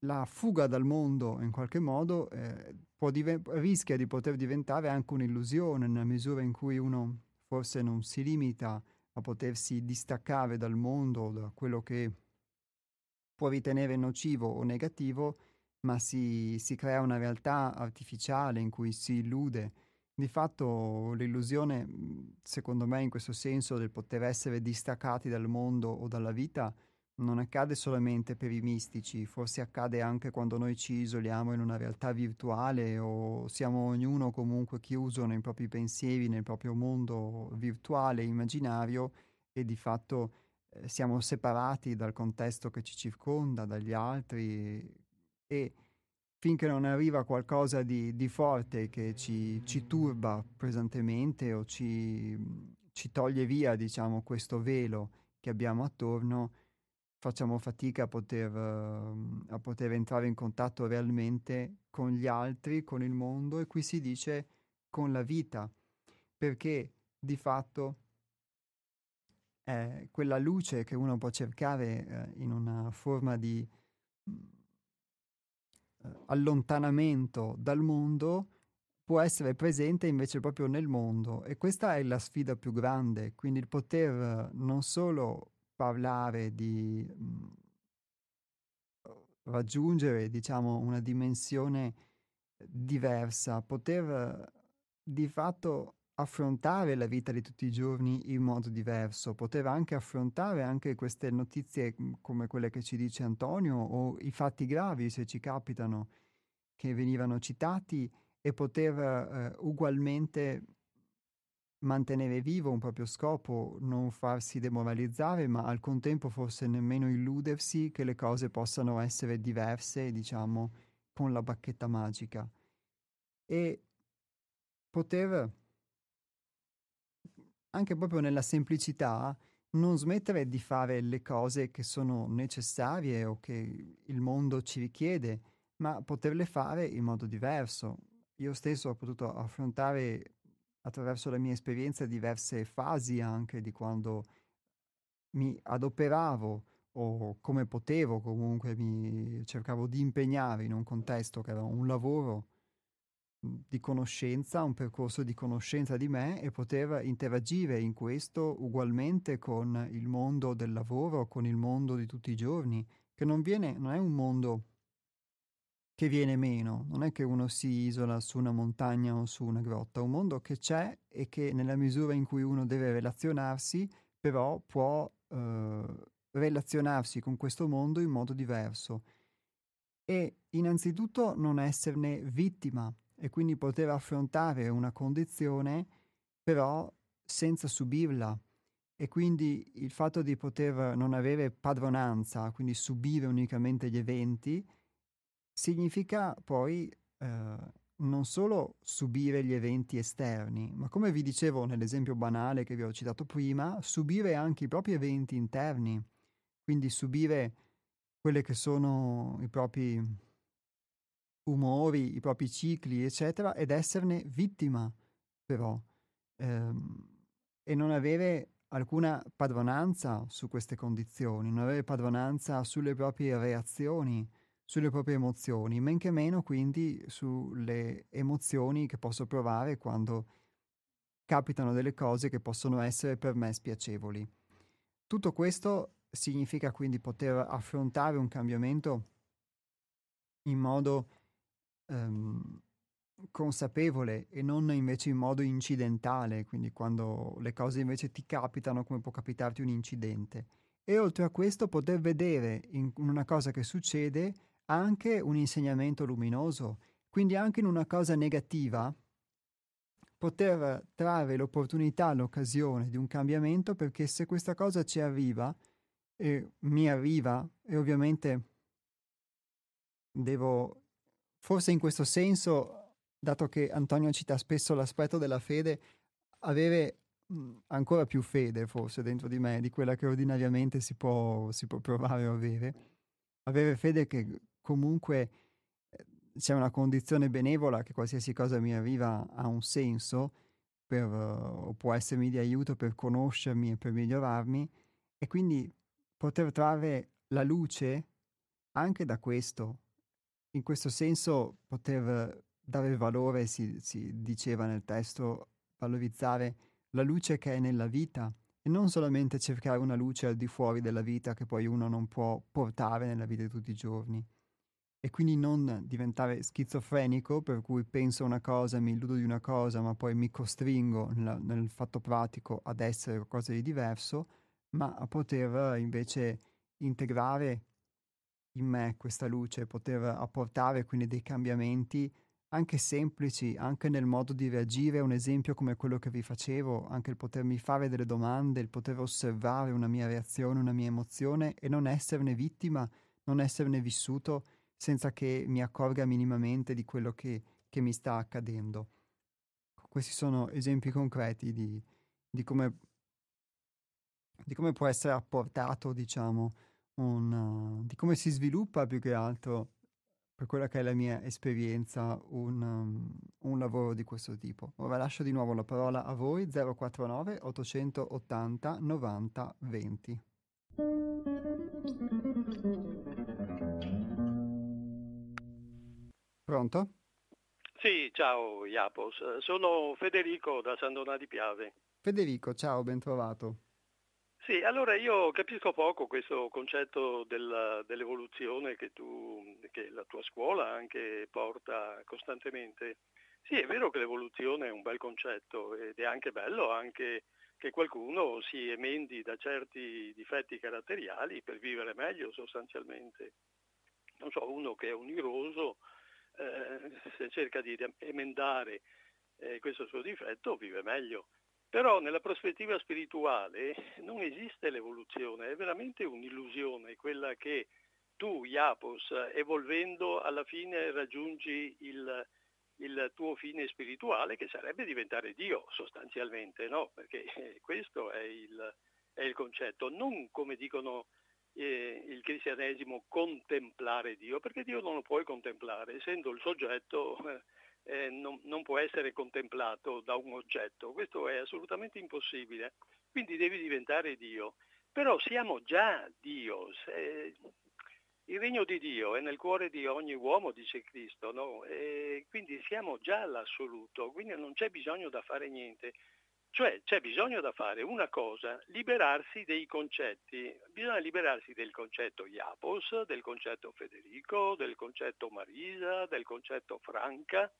la fuga dal mondo, in qualche modo, eh, diven- rischia di poter diventare anche un'illusione nella misura in cui uno forse non si limita a potersi distaccare dal mondo, da quello che può ritenere nocivo o negativo, ma si, si crea una realtà artificiale in cui si illude. Di fatto l'illusione, secondo me, in questo senso del poter essere distaccati dal mondo o dalla vita, non accade solamente per i mistici, forse accade anche quando noi ci isoliamo in una realtà virtuale o siamo ognuno comunque chiuso nei propri pensieri, nel proprio mondo virtuale, immaginario e di fatto eh, siamo separati dal contesto che ci circonda, dagli altri e finché non arriva qualcosa di, di forte che ci, ci, turba pesantemente o ci, ci toglie via, diciamo, questo velo che abbiamo attorno, facciamo fatica a poter, a poter entrare in contatto realmente con gli altri, con il mondo e qui si dice con la vita, perché di fatto è quella luce che uno può cercare uh, in una forma di allontanamento dal mondo può essere presente invece proprio nel mondo. E questa è la sfida più grande, quindi il poter non solo parlare di mh, mhmm, raggiungere, diciamo, una dimensione diversa, poter di fatto affrontare la vita di tutti i giorni in modo diverso, poter anche affrontare anche queste notizie mhmm, come quelle che ci dice Antonio o i fatti gravi se ci capitano che venivano citati e poter eh, ugualmente mantenere vivo un proprio scopo, non farsi demoralizzare, ma al contempo forse nemmeno illudersi che le cose possano essere diverse, diciamo, con la bacchetta magica. E poter, anche proprio nella semplicità, non smettere di fare le cose che sono necessarie o che il mondo ci richiede, ma poterle fare in modo diverso. Io stesso ho potuto affrontare attraverso la mia esperienza diverse fasi anche di quando mi adoperavo o come potevo comunque mi cercavo di impegnare in un contesto che era un lavoro di conoscenza, un percorso di conoscenza di me e poter interagire in questo ugualmente con il mondo del lavoro, con il mondo di tutti i giorni, che non, viene, non è un mondo che viene meno, non è che uno si isola su una montagna o su una grotta, è un mondo che c'è e che nella misura in cui uno deve relazionarsi, però può eh, relazionarsi con questo mondo in modo diverso. E innanzitutto non esserne vittima e quindi poter affrontare una condizione però senza subirla. E quindi il fatto di poter non avere padronanza, quindi subire unicamente gli eventi, significa poi eh, non solo subire gli eventi esterni, ma come vi dicevo nell'esempio banale che vi ho citato prima, subire anche i propri eventi interni, quindi subire quelle che sono i propri umori, i propri cicli, eccetera, ed esserne vittima, però, ehm, e non avere alcuna padronanza su queste condizioni, non avere padronanza sulle proprie reazioni, sulle proprie emozioni, men che meno quindi sulle emozioni che posso provare quando capitano delle cose che possono essere per me spiacevoli. Tutto questo significa quindi poter affrontare un cambiamento in modo ehm, consapevole e non invece in modo incidentale, quindi quando le cose invece ti capitano come può capitarti un incidente. E oltre a questo poter vedere in una cosa che succede anche un insegnamento luminoso, quindi anche in una cosa negativa poter trarre l'opportunità, l'occasione di un cambiamento perché se questa cosa ci arriva e mi arriva e ovviamente devo forse in questo senso dato che Antonio cita spesso l'aspetto della fede avere ancora più fede forse dentro di me di quella che ordinariamente si può, si può provare o avere avere fede che comunque c'è una condizione benevola che qualsiasi cosa mi arriva ha un senso per, o può essermi di aiuto per conoscermi e per migliorarmi e quindi poter trarre la luce anche da questo. In questo senso poter dare valore, si, si diceva nel testo, valorizzare la luce che è nella vita e non solamente cercare una luce al di fuori della vita che poi uno non può portare nella vita di tutti i giorni. E quindi non diventare schizofrenico per cui penso una cosa, mi illudo di una cosa, ma poi mi costringo nel, nel fatto pratico ad essere qualcosa di diverso, ma a poter invece integrare in me questa luce, poter apportare quindi dei cambiamenti anche semplici, anche nel modo di reagire, un esempio come quello che vi facevo, anche il potermi fare delle domande, il poter osservare una mia reazione, una mia emozione e non esserne vittima, non esserne vissuto senza che mi accorga minimamente di quello che, che mi sta accadendo. Questi sono esempi concreti di, di, come, di come, può essere apportato, diciamo, un, di come si sviluppa più che altro, per quella che è la mia esperienza, un, um, un lavoro di questo tipo. Ora lascio di nuovo la parola a voi, 049 880 90 20. Pronto? Sì, ciao Iapos, sono Federico da San Donà di Piave. Federico, ciao, ben trovato. Sì, allora io capisco poco questo concetto del, dell'evoluzione che, tu, che la tua scuola anche porta costantemente. Sì, è vero che l'evoluzione è un bel concetto ed è anche bello anche che qualcuno si emendi da certi difetti caratteriali per vivere meglio sostanzialmente. Non so, uno che è un iroso eh, se cerca di emendare eh, questo suo difetto vive meglio. Però nella prospettiva spirituale non esiste l'evoluzione, è veramente un'illusione quella che tu, Iapos, evolvendo alla fine raggiungi il, il tuo fine spirituale che sarebbe diventare Dio sostanzialmente, no? Perché eh, questo è il, è il concetto, non come dicono eh, il cristianesimo contemplare Dio, perché Dio non lo puoi contemplare, essendo il soggetto eh, eh, non, non, può essere contemplato da un oggetto, questo è assolutamente impossibile, quindi devi diventare Dio. Però siamo già Dio, se, il regno di Dio è nel cuore di ogni uomo, dice Cristo, no? quindi siamo già l'assoluto, quindi non c'è bisogno da fare niente. Cioè c'è bisogno da fare una cosa, liberarsi dei concetti. Bisogna liberarsi del concetto Iapos, del concetto Federico, del concetto Marisa, del concetto Franca.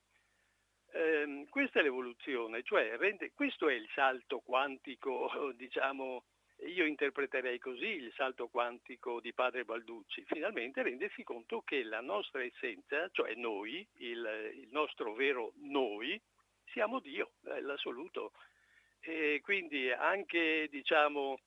Eh, questa è l'evoluzione, cioè rende, questo è il salto quantico, <laughs> diciamo, io interpreterei così il salto quantico di padre Balducci, finalmente rendersi conto che la nostra essenza, cioè noi, il, il nostro vero noi, siamo Dio, l'assoluto. E quindi anche diciamo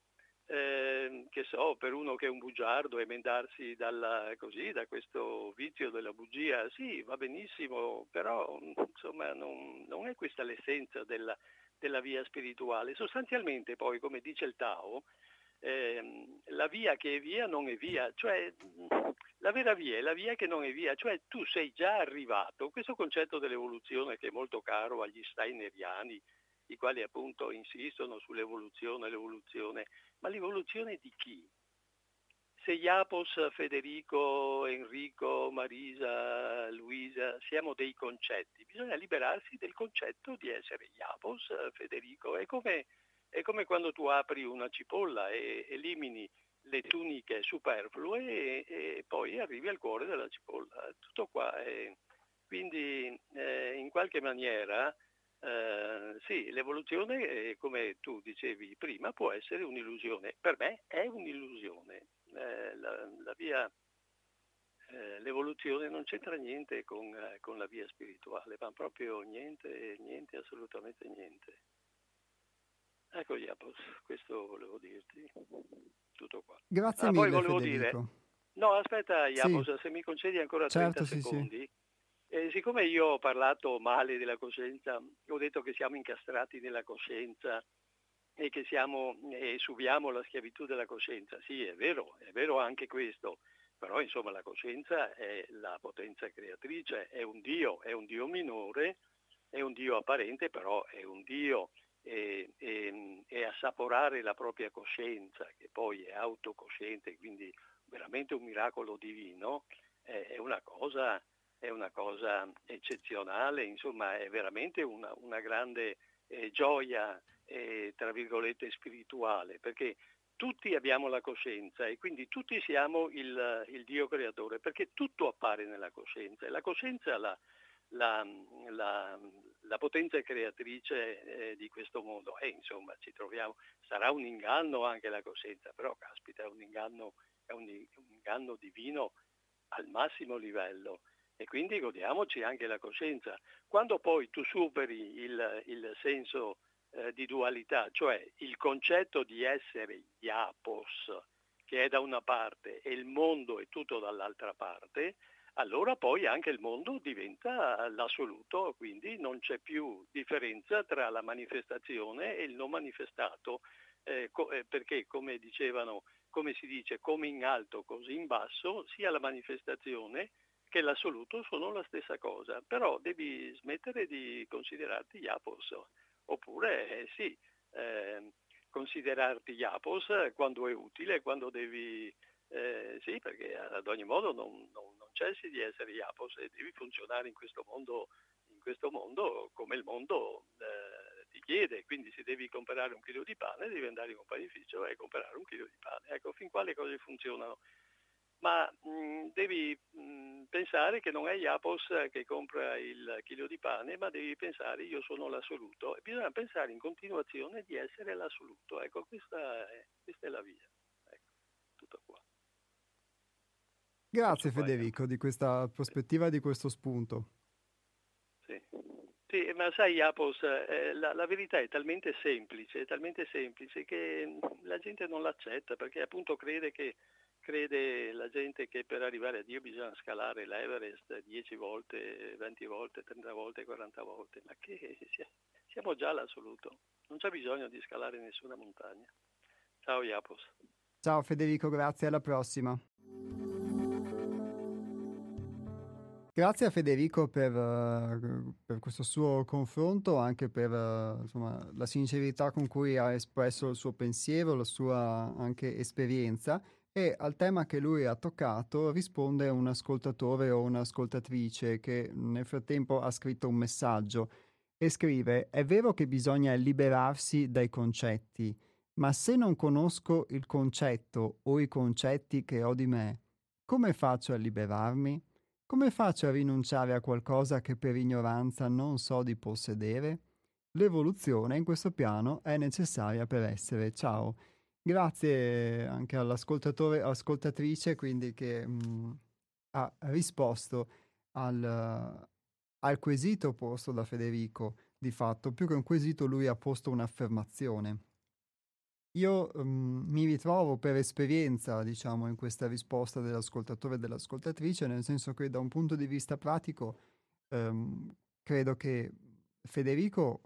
eh, che so, per uno che è un bugiardo emendarsi dalla, così, da questo vizio della bugia, sì, va benissimo, però insomma non, non è questa l'essenza della, della, via spirituale. Sostanzialmente poi, come dice il Tao, eh, la via che è via non è via, cioè la vera via è la via che non è via, cioè tu sei già arrivato. Questo concetto dell'evoluzione che è molto caro agli steineriani, i quali appunto insistono sull'evoluzione, l'evoluzione, ma l'evoluzione di chi? Se Iapos, Federico, Enrico, Marisa, Luisa siamo dei concetti, bisogna liberarsi del concetto di essere Iapos, Federico. È come, è come quando tu apri una cipolla e elimini le tuniche superflue e, e poi arrivi al cuore della cipolla. Tutto qua. È, quindi eh, in qualche maniera eh, sì, l'evoluzione, eh, come tu dicevi prima, può essere un'illusione. Per me è un'illusione. Eh, la, la via, eh, l'evoluzione non c'entra niente con, eh, con, la via spirituale, ma proprio niente, niente, assolutamente niente. Ecco Iapos, questo volevo dirti. Tutto qua. Grazie ah, mille, poi volevo Federico. dire. No, aspetta Iapos, sì. se mi concedi ancora certo, 30 sì, secondi. Sì. Eh, siccome io ho parlato male della coscienza, ho detto che siamo incastrati nella coscienza e che siamo, e subiamo la schiavitù della coscienza. Sì, è vero, è vero anche questo, però insomma la coscienza è la potenza creatrice, è un Dio, è un Dio minore, è un Dio apparente, però è un Dio e, e, e assaporare la propria coscienza, che poi è autocosciente, quindi veramente un miracolo divino, è una cosa è una cosa eccezionale, insomma è veramente una, una grande eh, gioia, eh, tra virgolette, spirituale, perché tutti abbiamo la coscienza e quindi tutti siamo il, il Dio creatore, perché tutto appare nella coscienza e la coscienza la, la, la, la potenza creatrice eh, di questo mondo. E insomma ci troviamo, sarà un inganno anche la coscienza, però caspita è un inganno, è un, un inganno divino al massimo livello e quindi godiamoci anche la coscienza. Quando poi tu superi il, il senso eh, di dualità, cioè il concetto di essere iapos, che è da una parte, e il mondo è tutto dall'altra parte, allora poi anche il mondo diventa l'assoluto, quindi non c'è più differenza tra la manifestazione e il non manifestato, eh, co- eh, perché come dicevano, come si dice, come in alto così in basso, sia la manifestazione che l'assoluto sono la stessa cosa, però devi smettere di considerarti Iapos, oppure eh, sì, eh, considerarti Iapos quando è utile, quando devi, eh, sì, perché ad ogni modo non, non, non cessi di essere Iapos e devi funzionare in questo mondo, in questo mondo come il mondo eh, ti chiede, quindi se devi comprare un chilo di pane devi andare in un panificio e comprare un chilo di pane. Ecco, fin qua le cose funzionano ma mh, devi mh, pensare che non è Iapos che compra il chilo di pane, ma devi pensare io sono l'assoluto e bisogna pensare in continuazione di essere l'assoluto. Ecco, questa è, questa è la via. Ecco, tutto qua. Grazie tutto Federico qua. di questa prospettiva, di questo spunto. Sì. Sì, ma sai Iapos, eh, la, la, verità è talmente semplice, è talmente semplice che la gente non l'accetta perché appunto crede che crede la gente che per arrivare a Dio bisogna scalare l'Everest 10 volte, 20 volte, 30 volte, 40 volte, ma che siamo già all'assoluto, non c'è bisogno di scalare nessuna montagna. Ciao Iapos. Ciao Federico, grazie, alla prossima. Grazie a Federico per, uh, per, questo suo confronto, anche per uh, insomma, la sincerità con cui ha espresso il suo pensiero, la sua anche esperienza e al tema che lui ha toccato risponde un ascoltatore o un'ascoltatrice che nel frattempo ha scritto un messaggio e scrive è vero che bisogna liberarsi dai concetti, ma se non conosco il concetto o i concetti che ho di me, come faccio a liberarmi? Come faccio a rinunciare a qualcosa che per ignoranza non so di possedere? L'evoluzione in questo piano è necessaria per essere. Ciao. Grazie anche all'ascoltatore, ascoltatrice, quindi che mh, mm, ha risposto al, al quesito posto da Federico, di fatto. Più che un quesito, lui ha posto un'affermazione. Io um, mi ritrovo per esperienza, diciamo, in questa risposta dell'ascoltatore e dell'ascoltatrice, nel senso che da un punto di vista pratico um, credo che Federico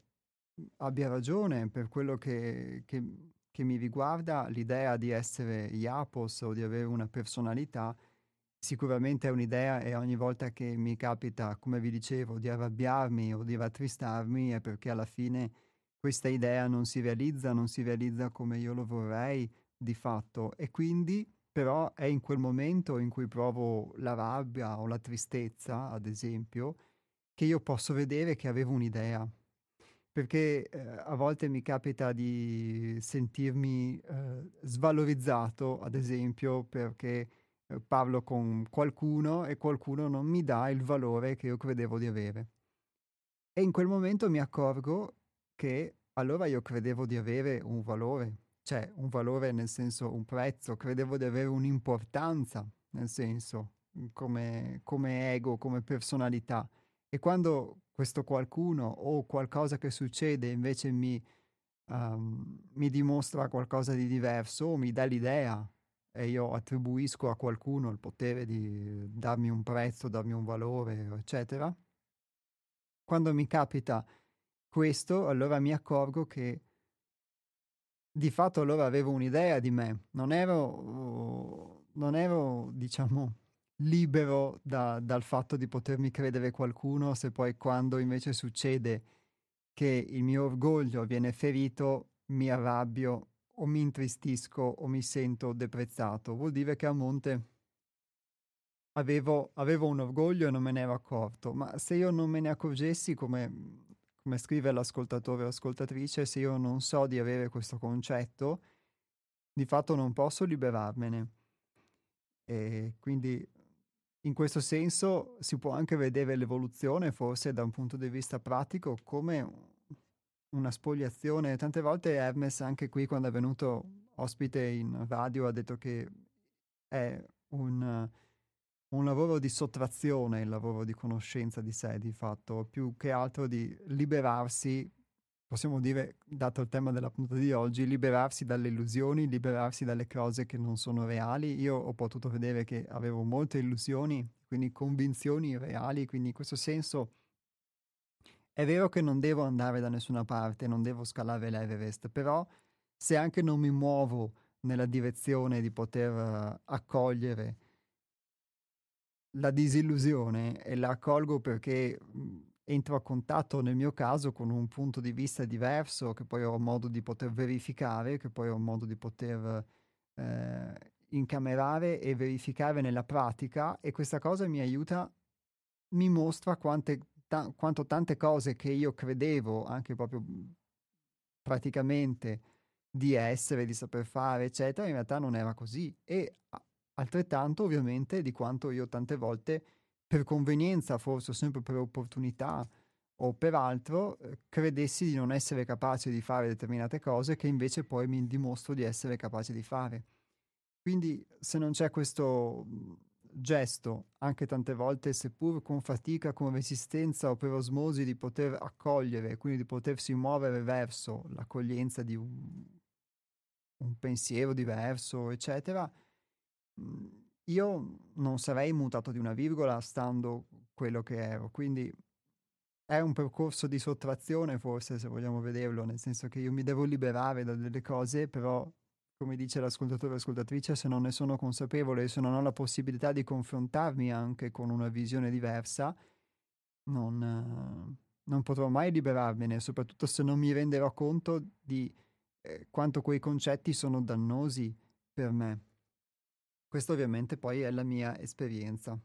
abbia ragione per quello che, che, che mi riguarda, l'idea di essere Iapos o di avere una personalità sicuramente è un'idea e ogni volta che mi capita, come vi dicevo, di arrabbiarmi o di rattristarmi è perché alla fine questa idea non si realizza, non si realizza come io lo vorrei di fatto e quindi però è in quel momento in cui provo la rabbia o la tristezza, ad esempio, che io posso vedere che avevo un'idea. Perché eh, a volte mi capita di sentirmi eh, svalorizzato, ad esempio, perché eh, parlo con qualcuno e qualcuno non mi dà il valore che io credevo di avere. E in quel momento mi accorgo che allora io credevo di avere un valore, cioè un valore nel senso un prezzo, credevo di avere un'importanza, nel senso come, come ego, come personalità. E quando questo qualcuno o qualcosa che succede invece mi, um, mi dimostra qualcosa di diverso o mi dà l'idea e io attribuisco a qualcuno il potere di darmi un prezzo, darmi un valore, eccetera, quando mi capita questo, allora mi accorgo che di fatto allora avevo un'idea di me, non ero, non ero diciamo, libero da, dal fatto di potermi credere qualcuno se poi quando invece succede che il mio orgoglio viene ferito mi arrabbio o mi intristisco o mi sento deprezzato. Vuol dire che a monte avevo, avevo un orgoglio e non me ne ero accorto, ma se io non me ne accorgessi come come scrive l'ascoltatore o ascoltatrice, se io non so di avere questo concetto, di fatto non posso liberarmene. E quindi in questo senso si può anche vedere l'evoluzione, forse da un punto di vista pratico, come una spoliazione. Tante volte Hermes, anche qui quando è venuto ospite in radio, ha detto che è un un lavoro di sottrazione, il lavoro di conoscenza di sé, di fatto, più che altro di liberarsi, possiamo dire, dato il tema della puntata di oggi, liberarsi dalle illusioni, liberarsi dalle cose che non sono reali. Io ho potuto vedere che avevo molte illusioni, quindi convinzioni reali, quindi in questo senso è vero che non devo andare da nessuna parte, non devo scalare l'Everest, però se anche non mi muovo nella direzione di poter uh, accogliere la disillusione e la accolgo perché entro a contatto nel mio caso con un punto di vista diverso che poi ho modo di poter verificare, che poi ho modo di poter eh, incamerare e verificare nella pratica e questa cosa mi aiuta, mi mostra quante, ta- quanto tante cose che io credevo anche proprio praticamente di essere, di saper fare, eccetera, in realtà non era così. E altrettanto ovviamente di quanto io tante volte per convenienza, forse sempre per opportunità o per altro, eh, credessi di non essere capace di fare determinate cose che invece poi mi dimostro di essere capace di fare. Quindi se non c'è questo mhmm, gesto, anche tante volte, seppur con fatica, con resistenza o per osmosi, di poter accogliere, quindi di potersi muovere verso l'accoglienza di un, un pensiero diverso, eccetera, Mhmm, io non sarei mutato di una virgola stando quello che ero, quindi è un percorso di sottrazione forse se vogliamo vederlo, nel senso che io mi devo liberare da delle cose, però come dice l'ascoltatore o l'ascoltatrice, se non ne sono consapevole, se non ho la possibilità di confrontarmi anche con una visione diversa, non, non potrò mai liberarmene, soprattutto se non mi renderò conto di eh, quanto quei concetti sono dannosi per me. Questa ovviamente poi è la mia esperienza.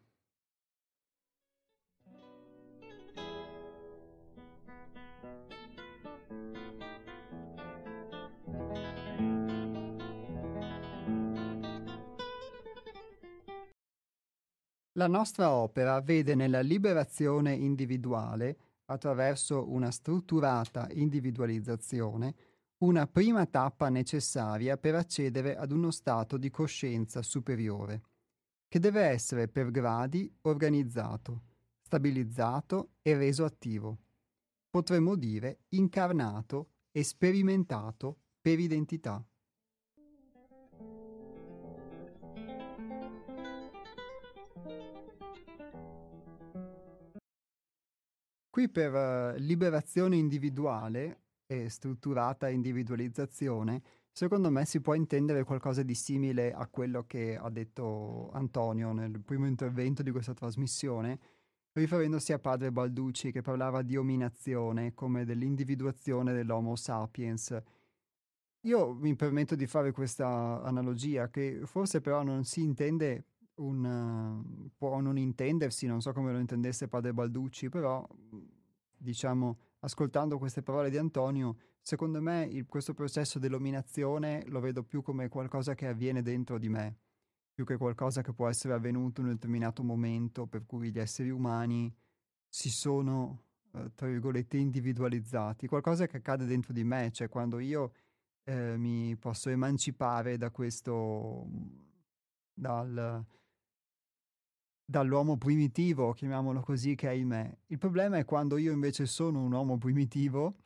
La nostra opera vede nella liberazione individuale, attraverso una strutturata individualizzazione, una prima tappa necessaria per accedere ad uno stato di coscienza superiore, che deve essere per gradi organizzato, stabilizzato e reso attivo. Potremmo dire incarnato e sperimentato per identità. Qui per uh, liberazione individuale e strutturata individualizzazione, secondo me si può intendere qualcosa di simile a quello che ha detto Antonio nel primo intervento di questa trasmissione, riferendosi a padre Balducci che parlava di ominazione come dell'individuazione dell'Homo sapiens. Io mi permetto di fare questa analogia che forse però non si intende un... può non intendersi, non so come lo intendesse padre Balducci, però diciamo ascoltando queste parole di Antonio, secondo me il, questo processo dell'ominazione lo vedo più come qualcosa che avviene dentro di me più che qualcosa che può essere avvenuto in un determinato momento per cui gli esseri umani si sono, eh, tra virgolette, individualizzati, qualcosa che accade dentro di me, cioè quando io eh, mi posso emancipare da questo, dal, dall'uomo primitivo, chiamiamolo così, che è in me. Il problema è quando io invece sono un uomo primitivo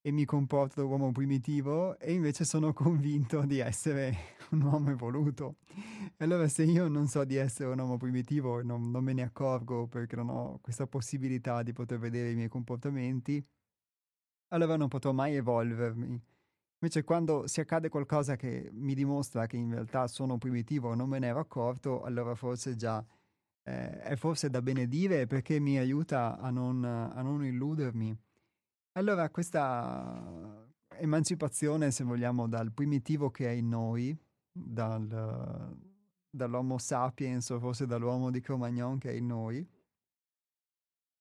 e mi comporto da uomo primitivo e invece sono convinto di essere <laughs> un uomo evoluto. E allora se io non so di essere un uomo primitivo e non, non, me ne accorgo perché non ho questa possibilità di poter vedere i miei comportamenti, allora non potrò mai evolvermi. Invece quando si accade qualcosa che mi dimostra che in realtà sono primitivo e non me ne ero accorto, allora forse già eh, è forse da benedire perché mi aiuta a non, a non illudermi allora, questa emancipazione, se vogliamo, dal primitivo che è in noi, dal, dall'Homo sapiens o forse dall'uomo di Cro-Magnon che è in noi,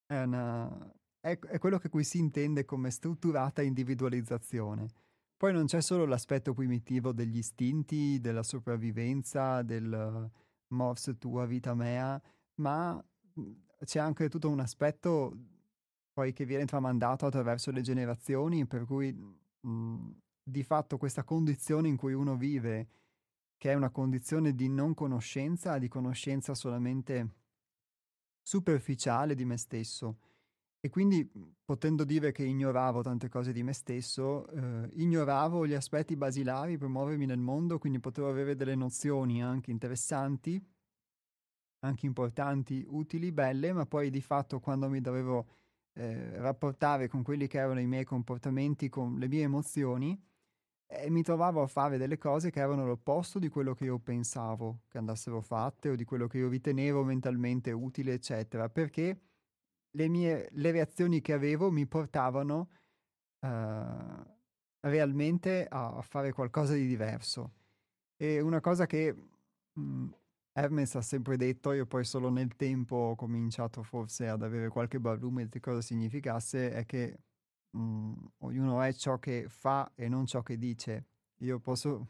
è, una, è, è quello che qui si intende come strutturata individualizzazione. Poi non c'è solo l'aspetto primitivo degli istinti, della sopravvivenza, del mors tua vita mea, ma c'è anche tutto un aspetto poi che viene tramandato attraverso le generazioni, per cui mh, mhmm, di fatto questa condizione in cui uno vive, che è una condizione di non conoscenza, di conoscenza solamente superficiale di me stesso. E quindi potendo dire che ignoravo tante cose di me stesso, eh, ignoravo gli aspetti basilari per muovermi nel mondo, quindi potevo avere delle nozioni anche interessanti, anche importanti, utili, belle, ma poi di fatto quando mi dovevo eh, rapportare con quelli che erano i miei comportamenti, con le mie emozioni, e mi trovavo a fare delle cose che erano l'opposto di quello che io pensavo che andassero fatte o di quello che io ritenevo mentalmente utile, eccetera, perché le mie le reazioni che avevo mi portavano uh, realmente a, fare qualcosa di diverso. E una cosa che mh, mm, Hermes ha sempre detto, io poi solo nel tempo ho cominciato forse ad avere qualche barlume di cosa significasse, è che mh, mm, ognuno è ciò che fa e non ciò che dice. Io posso,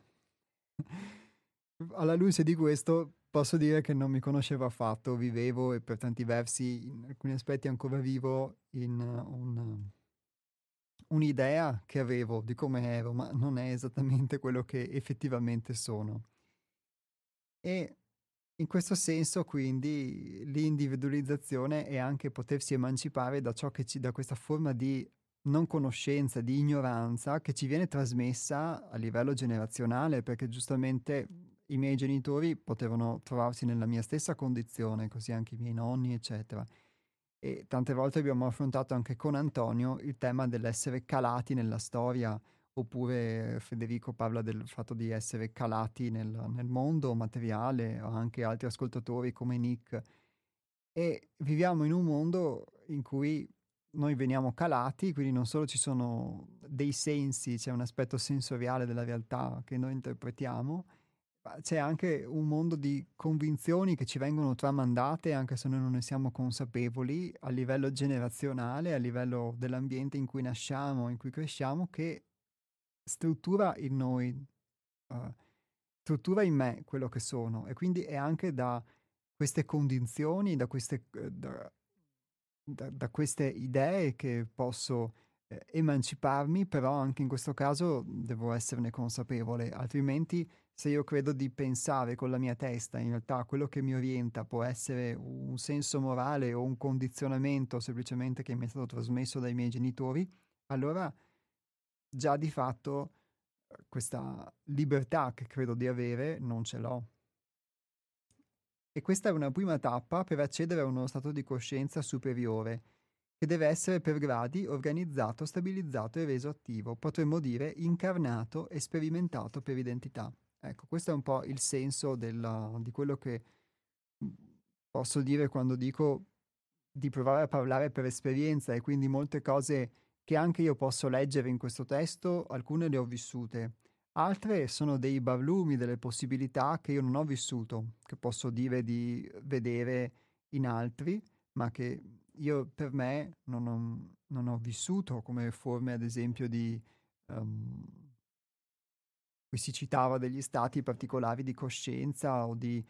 <laughs> alla luce di questo, posso dire che non mi conoscevo affatto, vivevo e per tanti versi, in alcuni aspetti ancora vivo, in un, un'idea che avevo di come ero, ma non è esattamente quello che effettivamente sono. E in questo senso, quindi, l'individualizzazione è anche potersi emancipare da ciò che ci, da questa forma di non conoscenza, di ignoranza che ci viene trasmessa a livello generazionale, perché giustamente i miei genitori potevano trovarsi nella mia stessa condizione, così anche i miei nonni, eccetera. E tante volte abbiamo affrontato anche con Antonio il tema dell'essere calati nella storia oppure Federico parla del fatto di essere calati nel, nel mondo materiale, o anche altri ascoltatori come Nick. E viviamo in un mondo in cui noi veniamo calati, quindi non solo ci sono dei sensi, c'è un aspetto sensoriale della realtà che noi interpretiamo, c'è anche un mondo di convinzioni che ci vengono tramandate, anche se noi non ne siamo consapevoli, a livello generazionale, a livello dell'ambiente in cui nasciamo, in cui cresciamo, che struttura in noi, uh, struttura in me quello che sono. E quindi è anche da queste condizioni, da queste, uh, da, da, da queste idee che posso eh, emanciparmi, però anche in questo caso devo esserne consapevole, altrimenti se io credo di pensare con la mia testa, in realtà quello che mi orienta può essere un senso morale o un condizionamento semplicemente che mi è stato trasmesso dai miei genitori, allora già di fatto eh, questa libertà che credo di avere non ce l'ho. E questa è una prima tappa per accedere a uno stato di coscienza superiore, che deve essere per gradi organizzato, stabilizzato e reso attivo, potremmo dire incarnato e sperimentato per identità. Ecco, questo è un po' il senso della, di quello che posso dire quando dico di provare a parlare per esperienza e quindi molte cose che anche io posso leggere in questo testo, alcune le ho vissute, altre sono dei barlumi, delle possibilità che io non ho vissuto, che posso dire di vedere in altri, ma che io per me non ho, non ho vissuto come forme, ad esempio, di... Um, qui si citava degli stati particolari di coscienza o di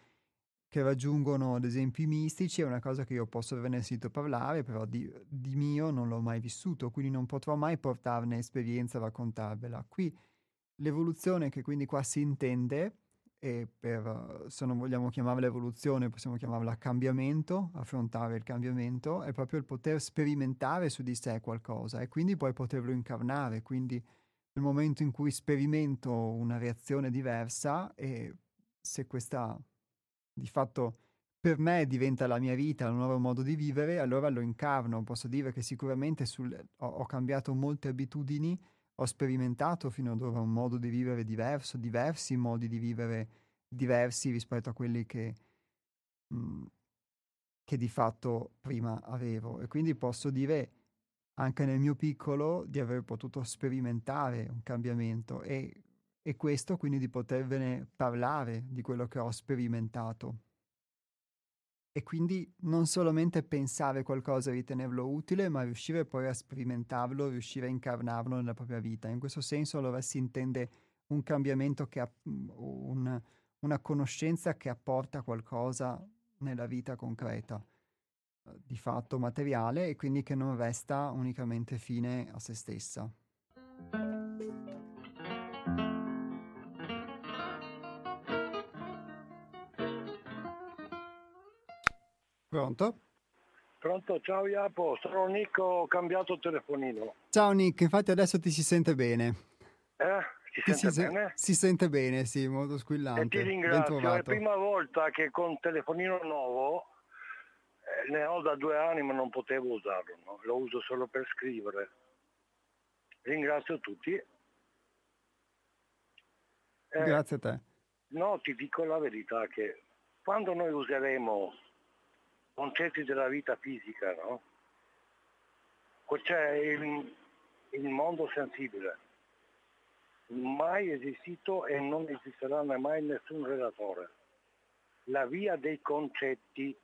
che raggiungono ad esempio i mistici è una cosa che io posso averne sentito parlare, però di, di, mio non l'ho mai vissuto, quindi non potrò mai portarne esperienza a raccontarvela. Qui l'evoluzione che quindi qua si intende, e per, se non vogliamo chiamarla evoluzione possiamo chiamarla cambiamento, affrontare il cambiamento, è proprio il poter sperimentare su di sé qualcosa e quindi poi poterlo incarnare, quindi nel momento in cui sperimento una reazione diversa e se questa di fatto per me diventa la mia vita, un nuovo modo di vivere, allora lo incarno. Posso dire che sicuramente sul, ho, ho, cambiato molte abitudini, ho sperimentato fino ad ora un modo di vivere diverso, diversi modi di vivere diversi rispetto a quelli che, mh, mhmm, che di fatto prima avevo. E quindi posso dire anche nel mio piccolo di aver potuto sperimentare un cambiamento e e questo quindi di potervene parlare di quello che ho sperimentato. E quindi non solamente pensare qualcosa e ritenerlo utile, ma riuscire poi a sperimentarlo, riuscire a incarnarlo nella propria vita. In questo senso allora si intende un cambiamento che ha un, una conoscenza che apporta qualcosa nella vita concreta, di fatto materiale, e quindi che non resta unicamente fine a se stessa. Pronto? Pronto, ciao Iapo, sono Nick, ho cambiato telefonino. Ciao Nick, infatti adesso ti si sente bene. Eh? Si sente si bene? Si sente bene, sì, molto squillante. E ti ringrazio, è la prima volta che con telefonino nuovo, ne ho da due anni ma non potevo usarlo, no? lo uso solo per scrivere. Ringrazio tutti. Eh, Grazie a te. No, ti dico la verità che quando noi useremo concetti della vita fisica, no? C'è il, il mondo sensibile, mai esistito e non esisterà mai nessun relatore. La via dei concetti.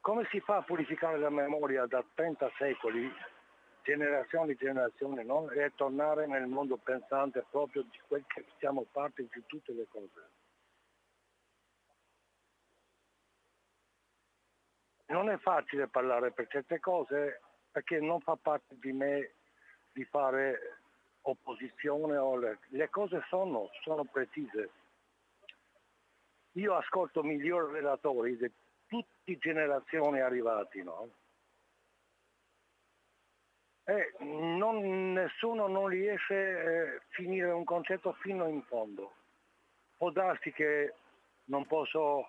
Come si fa a purificare la memoria da 30 secoli, generazioni e generazioni, e tornare nel mondo pensante proprio di quel che siamo parte di tutte le cose? non è facile parlare per certe cose perché non fa parte di me di fare opposizione o le, le cose sono, sono, precise. Io ascolto migliori relatori di tutte generazioni arrivati, no? E non, nessuno non riesce a finire un concetto fino in fondo. Può darsi che non posso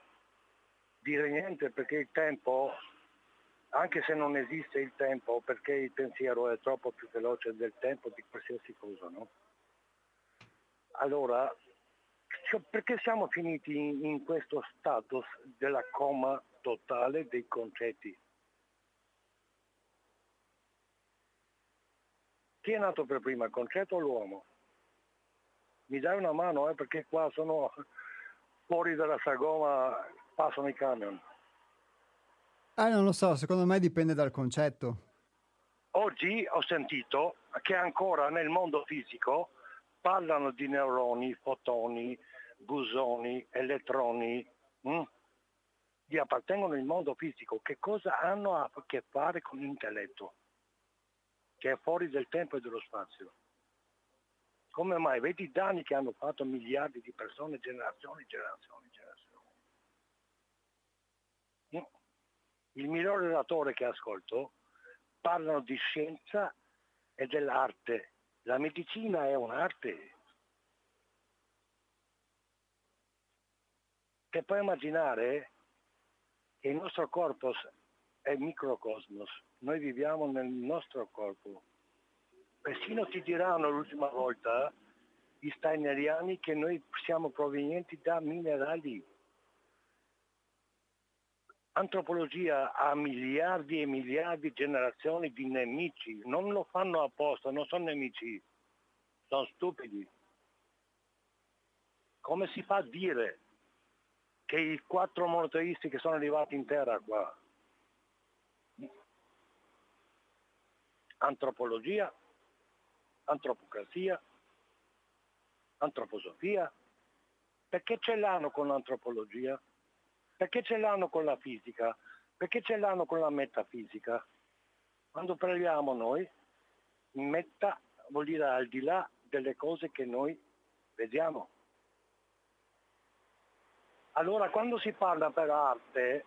dire niente perché il tempo, anche se non esiste il tempo, perché il pensiero è troppo più veloce del tempo di qualsiasi cosa, no? Allora, cioè, perché siamo finiti in, in questo status della coma totale dei concetti? Chi è nato per prima, il concetto o l'uomo? Mi dai una mano eh, perché qua sono <laughs> fuori dalla sagoma passano i camion. Eh, non lo so, secondo me dipende dal concetto. Oggi ho sentito che ancora nel mondo fisico parlano di neuroni, fotoni, busoni, elettroni, hm? Gli appartengono al mondo fisico. Che cosa hanno a che fare con l'intelletto? Che è fuori del tempo e dello spazio. Come mai? Vedi i danni che hanno fatto miliardi di persone, generazioni, generazioni, generazioni. il miglior relatore che ascolto parlano di scienza e dell'arte. La medicina è un'arte. Che puoi immaginare che il nostro corpo è microcosmos, noi viviamo nel nostro corpo. Persino ti diranno l'ultima volta gli steineriani che noi siamo provenienti da minerali. Antropologia ha miliardi e miliardi di generazioni di nemici, non lo fanno apposta, non sono nemici, sono stupidi. Come si fa a dire che i quattro monoteisti che sono arrivati in terra qua, antropologia, antropocrazia, antroposofia, perché ce l'hanno con l'antropologia? Perché ce l'hanno con la fisica? Perché ce l'hanno con la metafisica? Quando parliamo noi, metta vuol dire al di là delle cose che noi vediamo. Allora quando si parla per arte,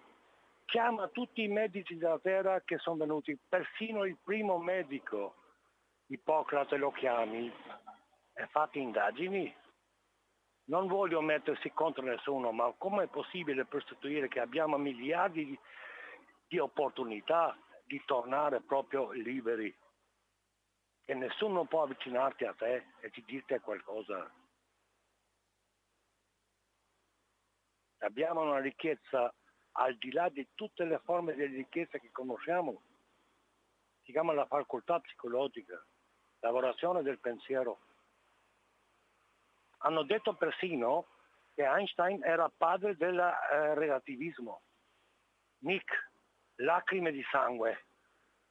chiama tutti i medici della terra che sono venuti, persino il primo medico, Ippocrate lo chiami, e fate indagini. Non voglio mettersi contro nessuno, ma come è possibile prostituire che abbiamo miliardi di, di opportunità di tornare proprio liberi? Che nessuno può avvicinarti a te e ti dirti qualcosa. Abbiamo una ricchezza al di là di tutte le forme di ricchezza che conosciamo. Si chiama la facoltà psicologica, lavorazione del pensiero. Hanno detto persino che Einstein era padre del eh, relativismo. Nick, lacrime di sangue.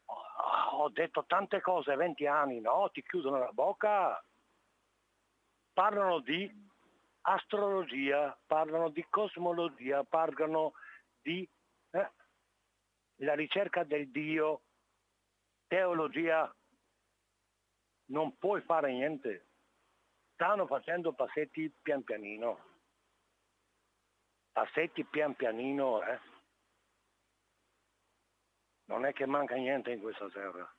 Oh, ho detto tante cose, 20 anni, no? Ti chiudono la bocca. Parlano di astrologia, parlano di cosmologia, parlano di eh, la ricerca del Dio, teologia. Non puoi fare niente. Stanno facendo passetti pian pianino. Passetti pian pianino, eh. Non è che manca niente in questa terra.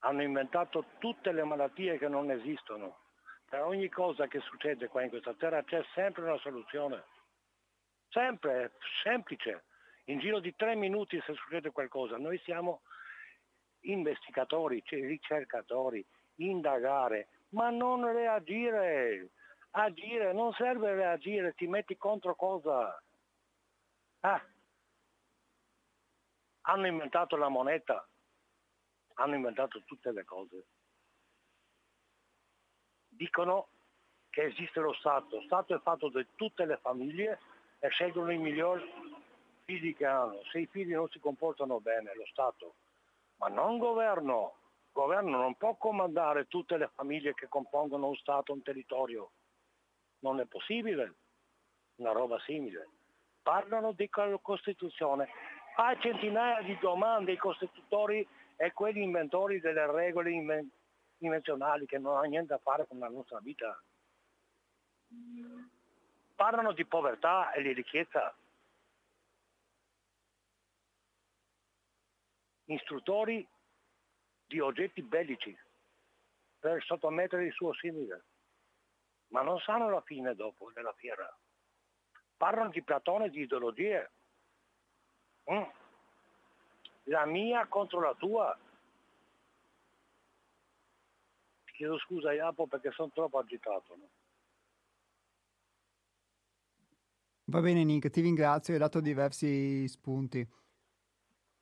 Hanno inventato tutte le malattie che non esistono per ogni cosa che succede qua in questa terra c'è sempre una soluzione. Sempre, semplice. In giro di tre minuti se succede qualcosa, noi siamo investigatori, cioè ricercatori, indagare, ma non reagire. Agire, non serve reagire, ti metti contro cosa? Ah. Hanno inventato la moneta, hanno inventato tutte le cose dicono che esiste lo Stato. Lo Stato è fatto di tutte le famiglie e scelgono i migliori figli che hanno. Se i figli non si comportano bene, lo Stato, ma non governo. Il governo non può comandare tutte le famiglie che compongono un Stato, un territorio. Non è possibile una roba simile. Parlano di Costituzione. Fai centinaia di domande ai costitutori e quegli inventori delle regole inventate dimensionali che non hanno niente a fare con la nostra vita. Parlano di povertà e di ricchezza. Istruttori di oggetti bellici per sottomettere il suo simile, ma non sanno la fine dopo della fiera. Parlano di Platone di ideologie. Mm. La mia contro la tua, chiedo scusa a Iapo perché sono troppo agitato. No? Va bene Nick, ti ringrazio, hai dato diversi spunti.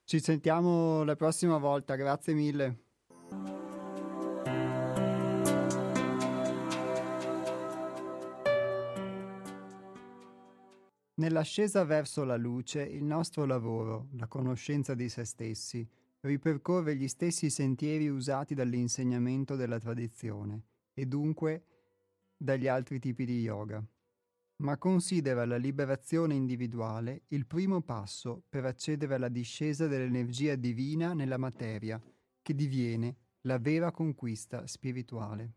Ci sentiamo la prossima volta, grazie mille. Nell'ascesa verso la luce, il nostro lavoro, la conoscenza di se stessi, ripercorre gli stessi sentieri usati dall'insegnamento della tradizione e dunque dagli altri tipi di yoga, ma considera la liberazione individuale il primo passo per accedere alla discesa dell'energia divina nella materia, che diviene la vera conquista spirituale.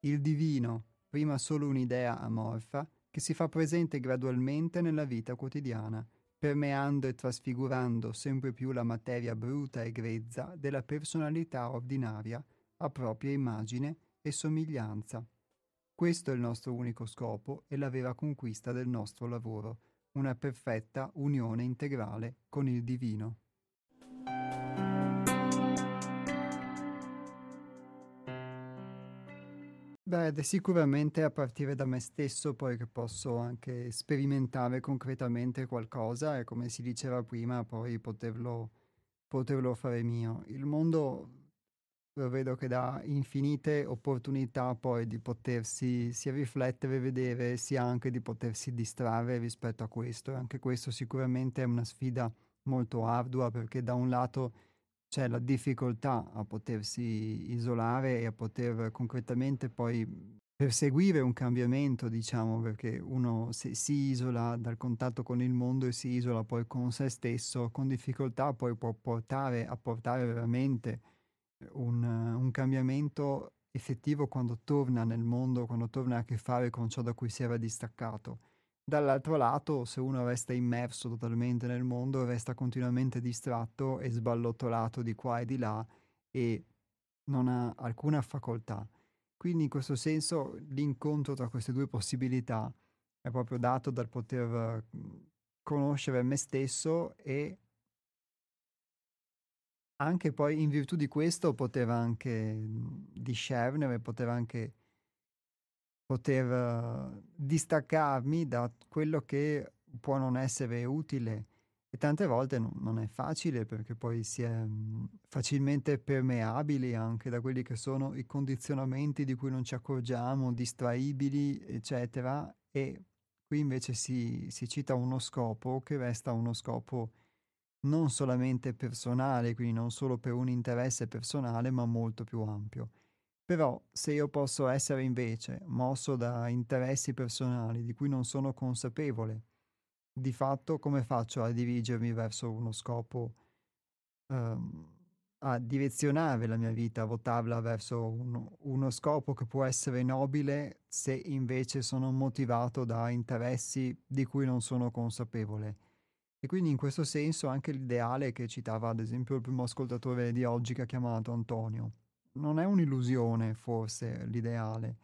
Il divino, prima solo un'idea amorfa, che si fa presente gradualmente nella vita quotidiana, permeando e trasfigurando sempre più la materia bruta e grezza della personalità ordinaria a propria immagine e somiglianza. Questo è il nostro unico scopo e la vera conquista del nostro lavoro, una perfetta unione integrale con il divino. Beh, ed è sicuramente a partire da me stesso poi che posso anche sperimentare concretamente qualcosa e come si diceva prima poi poterlo, poterlo fare mio. Il mondo lo vedo che dà infinite opportunità poi di potersi sia riflettere, vedere, sia anche di potersi distrarre rispetto a questo. E anche questo sicuramente è una sfida molto ardua perché da un lato c'è la difficoltà a potersi isolare e a poter concretamente poi perseguire un cambiamento, diciamo, perché uno se si isola dal contatto con il mondo e si isola poi con se stesso, con difficoltà poi può portare a portare veramente un, un cambiamento effettivo quando torna nel mondo, quando torna a che fare con ciò da cui si era distaccato. Dall'altro lato, se uno resta immerso totalmente nel mondo, resta continuamente distratto e sballottolato di qua e di là e non ha alcuna facoltà. Quindi in questo senso l'incontro tra queste due possibilità è proprio dato dal poter conoscere me stesso e anche poi in virtù di questo poteva anche discernere, poteva anche poter uh, distaccarmi da quello che può non essere utile e tante volte no, non è facile perché poi si è mh, facilmente permeabili anche da quelli che sono i condizionamenti di cui non ci accorgiamo, distraibili, eccetera. E qui invece si, si cita uno scopo che resta uno scopo non solamente personale, quindi non solo per un interesse personale, ma molto più ampio. Però se io posso essere invece mosso da interessi personali di cui non sono consapevole, di fatto come faccio a dirigermi verso uno scopo, um, a direzionare la mia vita, a votarla verso uno, uno scopo che può essere nobile se invece sono motivato da interessi di cui non sono consapevole? E quindi in questo senso anche l'ideale che citava ad esempio il primo ascoltatore di oggi che ha chiamato Antonio, non è un'illusione forse l'ideale,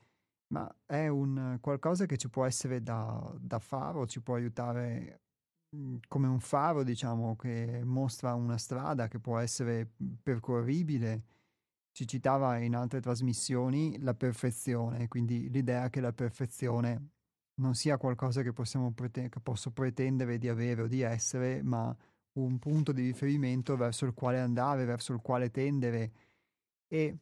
ma è un qualcosa che ci può essere da, da faro, ci può aiutare mhmm, come un faro, diciamo, che mostra una strada che può essere percorribile. Ci citava in altre trasmissioni la perfezione, quindi l'idea che la perfezione non sia qualcosa che, prete- che posso pretendere di avere o di essere, ma un punto di riferimento verso il quale andare, verso il quale tendere e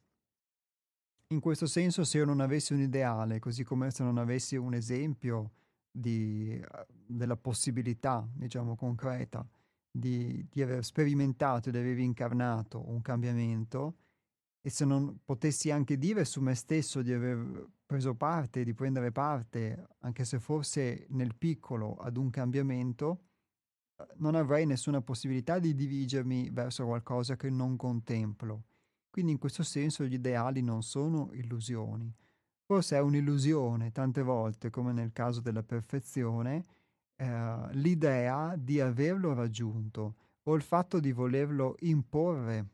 in questo senso, se io non avessi un ideale, così come se non avessi un esempio di, uh, della possibilità, diciamo, concreta di, di aver sperimentato, di aver incarnato un cambiamento, e se non potessi anche dire su me stesso di aver preso parte, di prendere parte, anche se fosse nel piccolo, ad un cambiamento, non avrei nessuna possibilità di dirigermi verso qualcosa che non contemplo quindi in questo senso gli ideali non sono illusioni. Forse è un'illusione tante volte, come nel caso della perfezione, eh, l'idea di averlo raggiunto o il fatto di volerlo imporre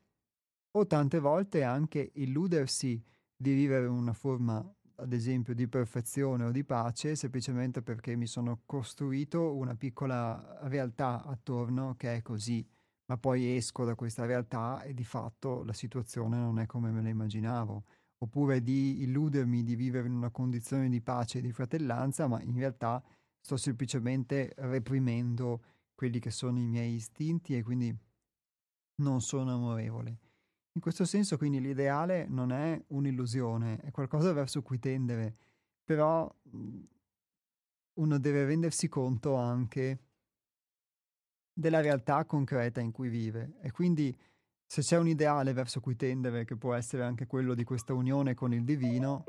o tante volte anche illudersi di vivere una forma, ad esempio, di perfezione o di pace semplicemente perché mi sono costruito una piccola realtà attorno che è così ma poi esco da questa realtà e di fatto la situazione non è come me la immaginavo, oppure di illudermi di vivere in una condizione di pace e di fratellanza, ma in realtà sto semplicemente reprimendo quelli che sono i miei istinti e quindi non sono amorevole. In questo senso quindi l'ideale non è un'illusione, è qualcosa verso cui tendere, però uno deve rendersi conto anche della realtà concreta in cui vive e quindi se c'è un ideale verso cui tendere, che può essere anche quello di questa unione con il divino,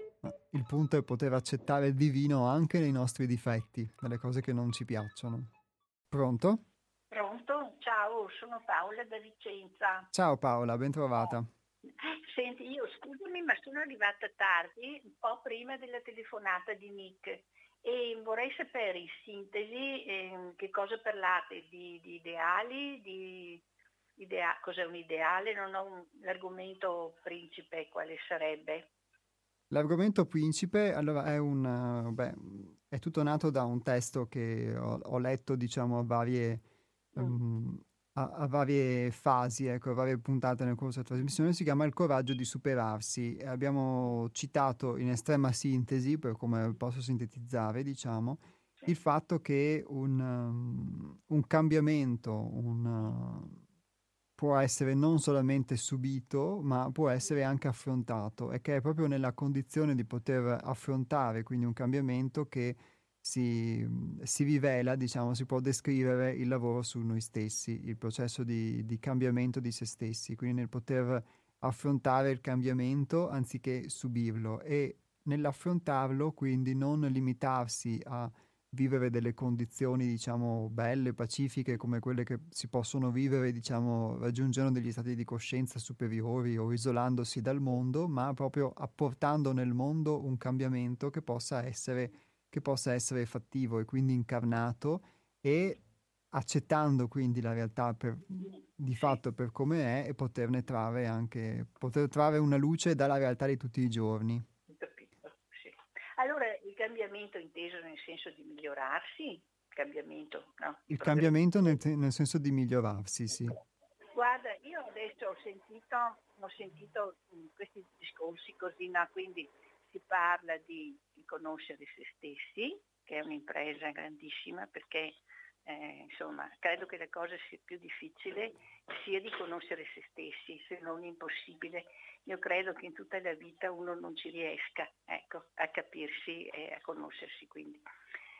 il punto è poter accettare il divino anche nei nostri difetti, nelle cose che non ci piacciono. Pronto? Pronto? Ciao, sono Paola da Vicenza. Ciao Paola, ben trovata. Senti, io scusami, ma sono arrivata tardi, un po' prima della telefonata di Nick e vorrei sapere in sintesi eh, che cosa parlate di, di ideali, di idea, cos'è un ideale, non ho un, l'argomento principe quale sarebbe. L'argomento principe allora è un, beh, è tutto nato da un testo che ho, ho letto, diciamo, a varie, mm. um, a, a, varie fasi, ecco, a varie puntate nel corso della trasmissione, si chiama Il coraggio di superarsi. Abbiamo citato in estrema sintesi, per come posso sintetizzare, diciamo, il fatto che un, um, un cambiamento, un, uh, può essere non solamente subito, ma può essere anche affrontato e che è proprio nella condizione di poter affrontare quindi un cambiamento che si, si rivela, diciamo, si può descrivere il lavoro su noi stessi, il processo di, di cambiamento di se stessi, quindi nel poter affrontare il cambiamento anziché subirlo. E nell'affrontarlo quindi non limitarsi a vivere delle condizioni, diciamo, belle, pacifiche, come quelle che si possono vivere, diciamo, raggiungendo degli stati di coscienza superiori o isolandosi dal mondo, ma proprio apportando nel mondo un cambiamento che possa essere, che possa essere fattivo e quindi incarnato e accettando quindi la realtà per, di fatto per come è e poterne trarre anche, poter trarre una luce dalla realtà di tutti i giorni. Allora il cambiamento inteso nel senso di migliorarsi, cambiamento, no? Il cambiamento nel, nel, senso di migliorarsi, sì. Guarda, io adesso ho sentito, ho sentito mm, questi discorsi così, no? quindi si parla di, conoscere se stessi, che è un'impresa grandissima perché eh, insomma, credo che la cosa sia più difficile sia di conoscere se stessi, se non impossibile io credo che in tutta la vita uno non ci riesca ecco, a capirsi e a conoscersi quindi.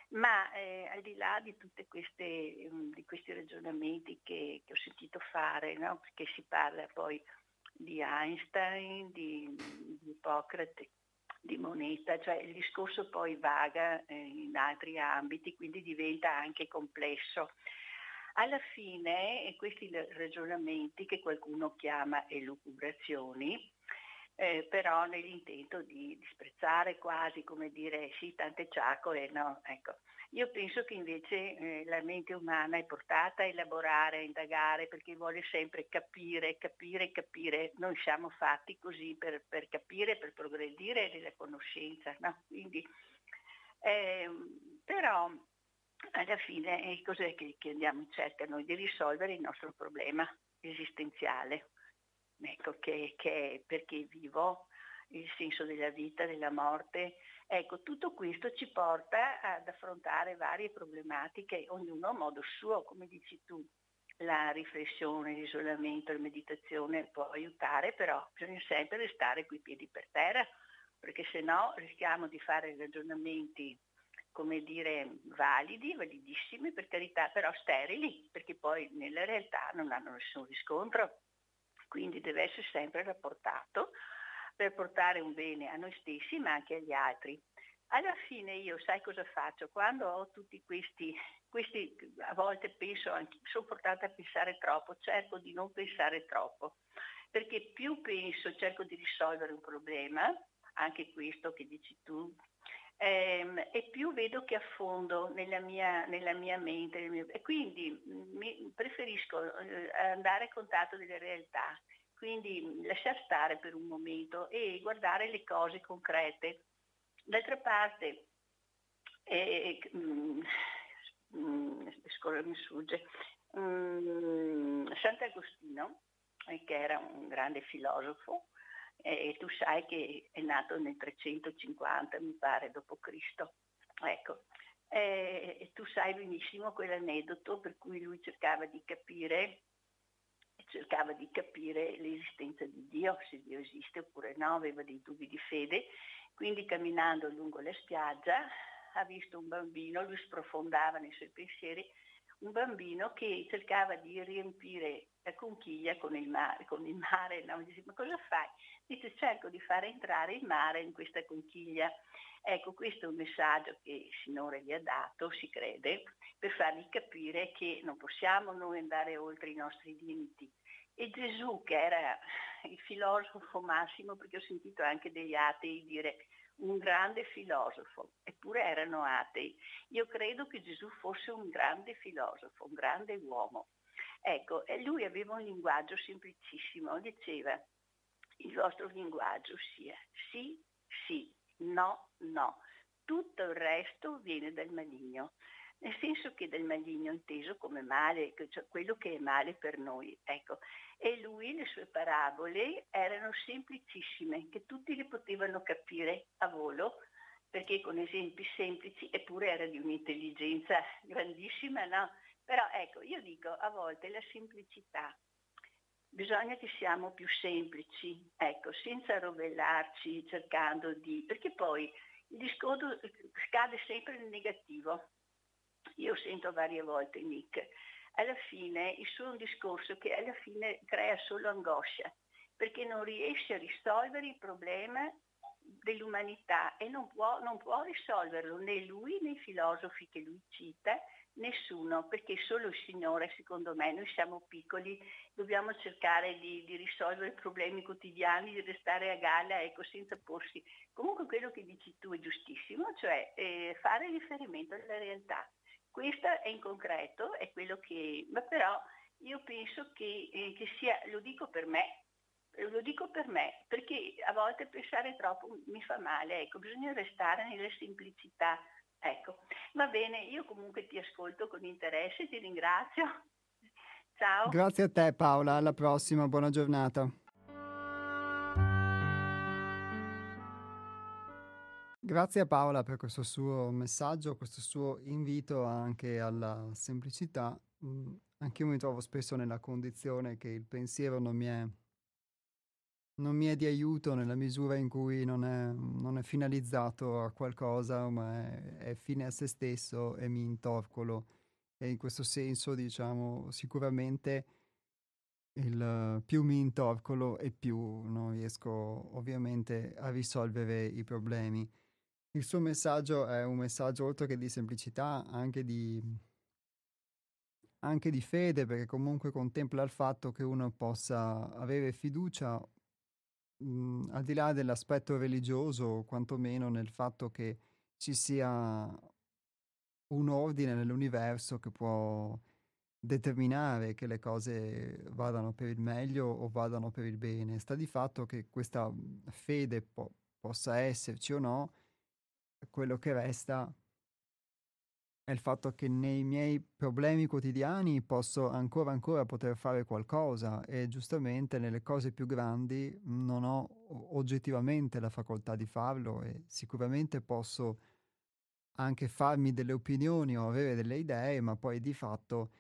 Ma eh, al di là di tutti di questi ragionamenti che, che ho sentito fare, no? perché si parla poi di Einstein, di, di Ippocrate, di moneta, cioè il discorso poi vaga eh, in altri ambiti, quindi diventa anche complesso. Alla fine questi ragionamenti che qualcuno chiama elucubrazioni, eh, però nell'intento di disprezzare quasi come dire sì tante ciacole, no? Ecco. Io penso che invece eh, la mente umana è portata a elaborare, a indagare, perché vuole sempre capire, capire, capire. Noi siamo fatti così per, per capire, per progredire nella conoscenza. No? Quindi, eh, però alla fine eh, cos'è che, che andiamo in cerca noi? Di risolvere il nostro problema esistenziale, ecco, che, che è perché vivo, il senso della vita, della morte. Ecco, tutto questo ci porta ad affrontare varie problematiche, ognuno a modo suo, come dici tu. La riflessione, l'isolamento, la meditazione può aiutare, però bisogna sempre restare coi piedi per terra, perché se no rischiamo di fare ragionamenti come dire, validi, validissimi per carità, però sterili, perché poi nella realtà non hanno nessun riscontro. Quindi deve essere sempre rapportato per portare un bene a noi stessi ma anche agli altri. Alla fine io sai cosa faccio? Quando ho tutti questi, questi a volte penso, anche, sono portata a pensare troppo, cerco di non pensare troppo, perché più penso, cerco di risolvere un problema, anche questo che dici tu, ehm, e più vedo che affondo nella mia, nella mia mente mio, e quindi mm, mi, preferisco eh, andare a contatto delle realtà, quindi lasciar stare per un momento e guardare le cose concrete. D'altra parte, eh, mm, mm, mi sfugge, mm, Sant'Agostino, eh, che era un grande filosofo, e tu sai che è nato nel 350, mi pare, d.C. Ecco, e tu sai benissimo quell'aneddoto per cui lui cercava di capire cercava di capire l'esistenza di Dio, se Dio esiste oppure no, aveva dei dubbi di fede, quindi camminando lungo la spiaggia ha visto un bambino, lui sprofondava nei suoi pensieri un bambino che cercava di riempire la conchiglia con il mare, con il mare no? dice, ma cosa fai? Dice cerco di fare entrare il mare in questa conchiglia. Ecco, questo è un messaggio che il Signore gli ha dato, si crede, per fargli capire che non possiamo noi andare oltre i nostri limiti. E Gesù, che era il filosofo massimo, perché ho sentito anche degli atei dire un grande filosofo, eppure erano atei. Io credo che Gesù fosse un grande filosofo, un grande uomo. Ecco, e lui aveva un linguaggio semplicissimo, diceva il vostro linguaggio sia sì, sì, no, no. tutto il resto viene dal maligno nel senso che del maligno inteso come male, cioè quello che è male per noi. Ecco. E lui, le sue parabole erano semplicissime, che tutti le potevano capire a volo, perché con esempi semplici, eppure era di un'intelligenza grandissima, no? Però ecco, io dico a volte la semplicità, bisogna che siamo più semplici, ecco, senza rovellarci cercando di, perché poi il discorso scade sempre nel negativo, io sento varie volte Nick, alla fine il suo è un discorso che alla fine crea solo angoscia, perché non riesce a risolvere il problema dell'umanità e non può, non può risolverlo né lui né i filosofi che lui cita, nessuno, perché solo il Signore, secondo me, noi siamo piccoli, dobbiamo cercare di, di, risolvere i problemi quotidiani, di restare a galla, ecco, senza porsi. Comunque quello che dici tu è giustissimo, cioè eh, fare riferimento alla realtà. Questo è in concreto, è quello che... ma però io penso che, eh, che sia, lo dico per me, lo dico per me, perché a volte pensare troppo mi fa male, ecco, bisogna restare nella semplicità. Ecco, va bene, io comunque ti ascolto con interesse, ti ringrazio. Ciao. Grazie a te Paola, alla prossima, buona giornata. Grazie a Paola per questo suo messaggio, questo suo invito anche alla semplicità. Mm, anche io mi trovo spesso nella condizione che il pensiero non mi è, non mi è di aiuto nella misura in cui non è, non è finalizzato a qualcosa, ma è, è, fine a se stesso e mi intorcolo. E in questo senso, diciamo, sicuramente il più mi intorcolo e più non riesco ovviamente a risolvere i problemi. Il suo messaggio è un messaggio oltre che di semplicità, anche di, anche di fede, perché comunque contempla il fatto che uno possa avere fiducia mh, mhmm, al di là dell'aspetto religioso, quantomeno nel fatto che ci sia un ordine nell'universo che può determinare che le cose vadano per il meglio o vadano per il bene. Sta di fatto che questa fede po- possa esserci o no, quello che resta è il fatto che nei miei problemi quotidiani posso ancora ancora poter fare qualcosa e giustamente nelle cose più grandi non ho oggettivamente la facoltà di farlo e sicuramente posso anche farmi delle opinioni o avere delle idee, ma poi di fatto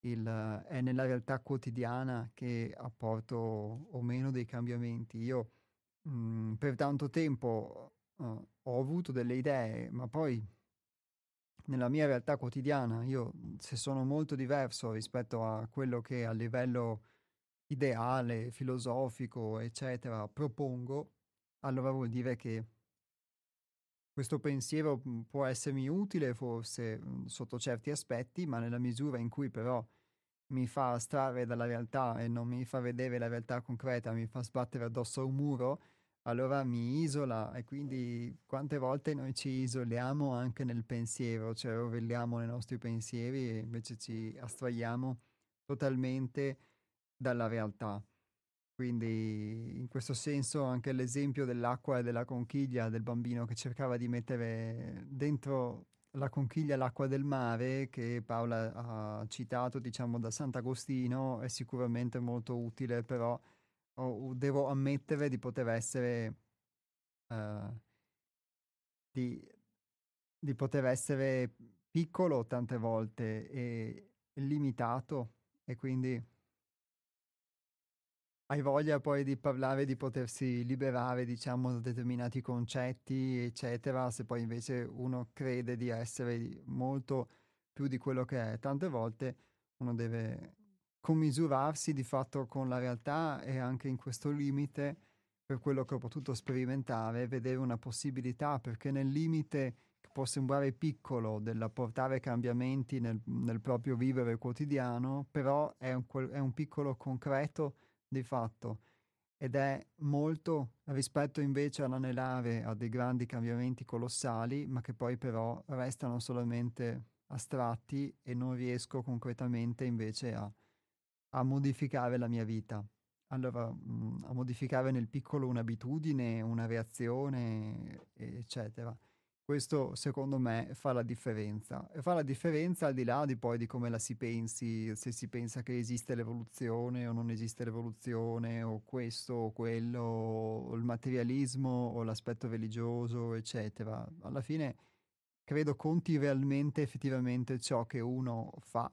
il, è nella realtà quotidiana che apporto o meno dei cambiamenti. Io mh, mhmm, per tanto tempo uh, ho avuto delle idee, ma poi nella mia realtà quotidiana io se sono molto diverso rispetto a quello che a livello ideale, filosofico, eccetera, propongo, allora vuol dire che questo pensiero mhmm, può essermi utile forse mhmm, sotto certi aspetti, ma nella misura in cui però mi fa astrarre dalla realtà e non mi fa vedere la realtà concreta, mi fa sbattere addosso a un muro, allora mi isola e quindi quante volte noi ci isoliamo anche nel pensiero, cioè rovelliamo nei nostri pensieri e invece ci astraiamo totalmente dalla realtà. Quindi in questo senso anche l'esempio dell'acqua e della conchiglia del bambino che cercava di mettere dentro la conchiglia l'acqua del mare che Paola ha citato diciamo da Sant'Agostino è sicuramente molto utile però o devo ammettere di poter essere uh, di, di, poter essere piccolo tante volte e limitato e quindi hai voglia poi di parlare di potersi liberare diciamo da determinati concetti eccetera se poi invece uno crede di essere molto più di quello che è. Tante volte uno deve commisurarsi di fatto con la realtà e anche in questo limite, per quello che ho potuto sperimentare, vedere una possibilità, perché nel limite che può sembrare piccolo dell'apportare cambiamenti nel, nel proprio vivere quotidiano, però è un, è un piccolo concreto di fatto. Ed è molto rispetto invece all'anelare a dei grandi cambiamenti colossali, ma che poi però restano solamente astratti e non riesco concretamente invece a a modificare la mia vita. Allora, mh, mhmm, a modificare nel piccolo un'abitudine, una reazione, eccetera. Questo secondo me fa la differenza. E fa la differenza al di là di poi di come la si pensi, se si pensa che esiste l'evoluzione o non esiste l'evoluzione, o questo o quello, o il materialismo o l'aspetto religioso, eccetera. Alla fine credo conti realmente effettivamente ciò che uno fa,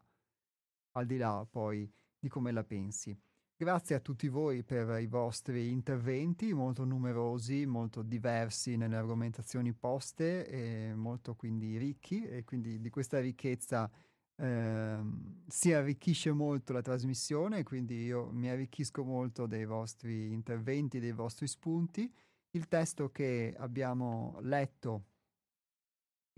al di là poi di come la pensi. Grazie a tutti voi per i vostri interventi, molto numerosi, molto diversi nelle argomentazioni poste e molto quindi ricchi e quindi di questa ricchezza eh, si arricchisce molto la trasmissione, quindi io mi arricchisco molto dei vostri interventi, dei vostri spunti. Il testo che abbiamo letto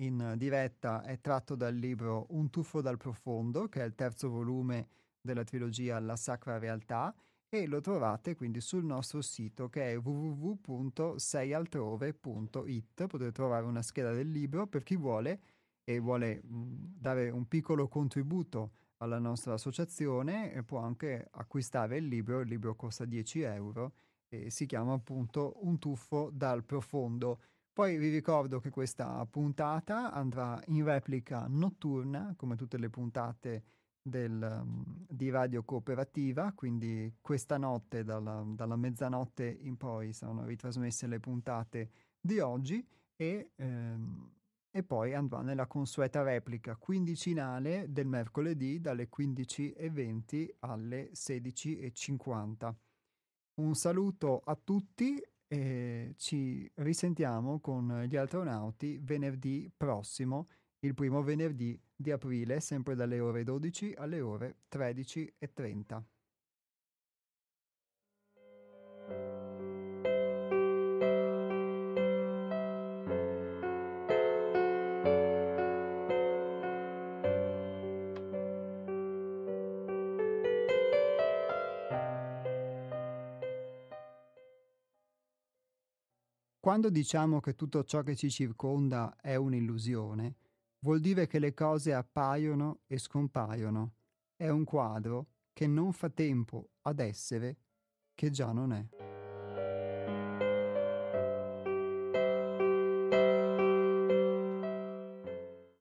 in diretta è tratto dal libro Un tuffo dal profondo, che è il terzo volume della trilogia La Sacra Realtà e lo trovate quindi sul nostro sito che è www.seialtrove.it. Potete trovare una scheda del libro per chi vuole e vuole mh, dare un piccolo contributo alla nostra associazione e può anche acquistare il libro, il libro costa 10 euro e si chiama appunto Un tuffo dal profondo. Poi vi ricordo che questa puntata andrà in replica notturna, come tutte le puntate del, di Radio Cooperativa, quindi questa notte dalla, dalla, mezzanotte in poi saranno ritrasmesse le puntate di oggi e, ehm, e poi andrà nella consueta replica quindicinale del mercoledì dalle 15.20 alle 16.50. Un saluto a tutti e ci risentiamo con gli astronauti venerdì prossimo il primo venerdì di aprile, sempre dalle ore 12 alle ore 13.30. Quando diciamo che tutto ciò che ci circonda è un'illusione, vuol dire che le cose appaiono e scompaiono. È un quadro che non fa tempo ad essere, che già non è.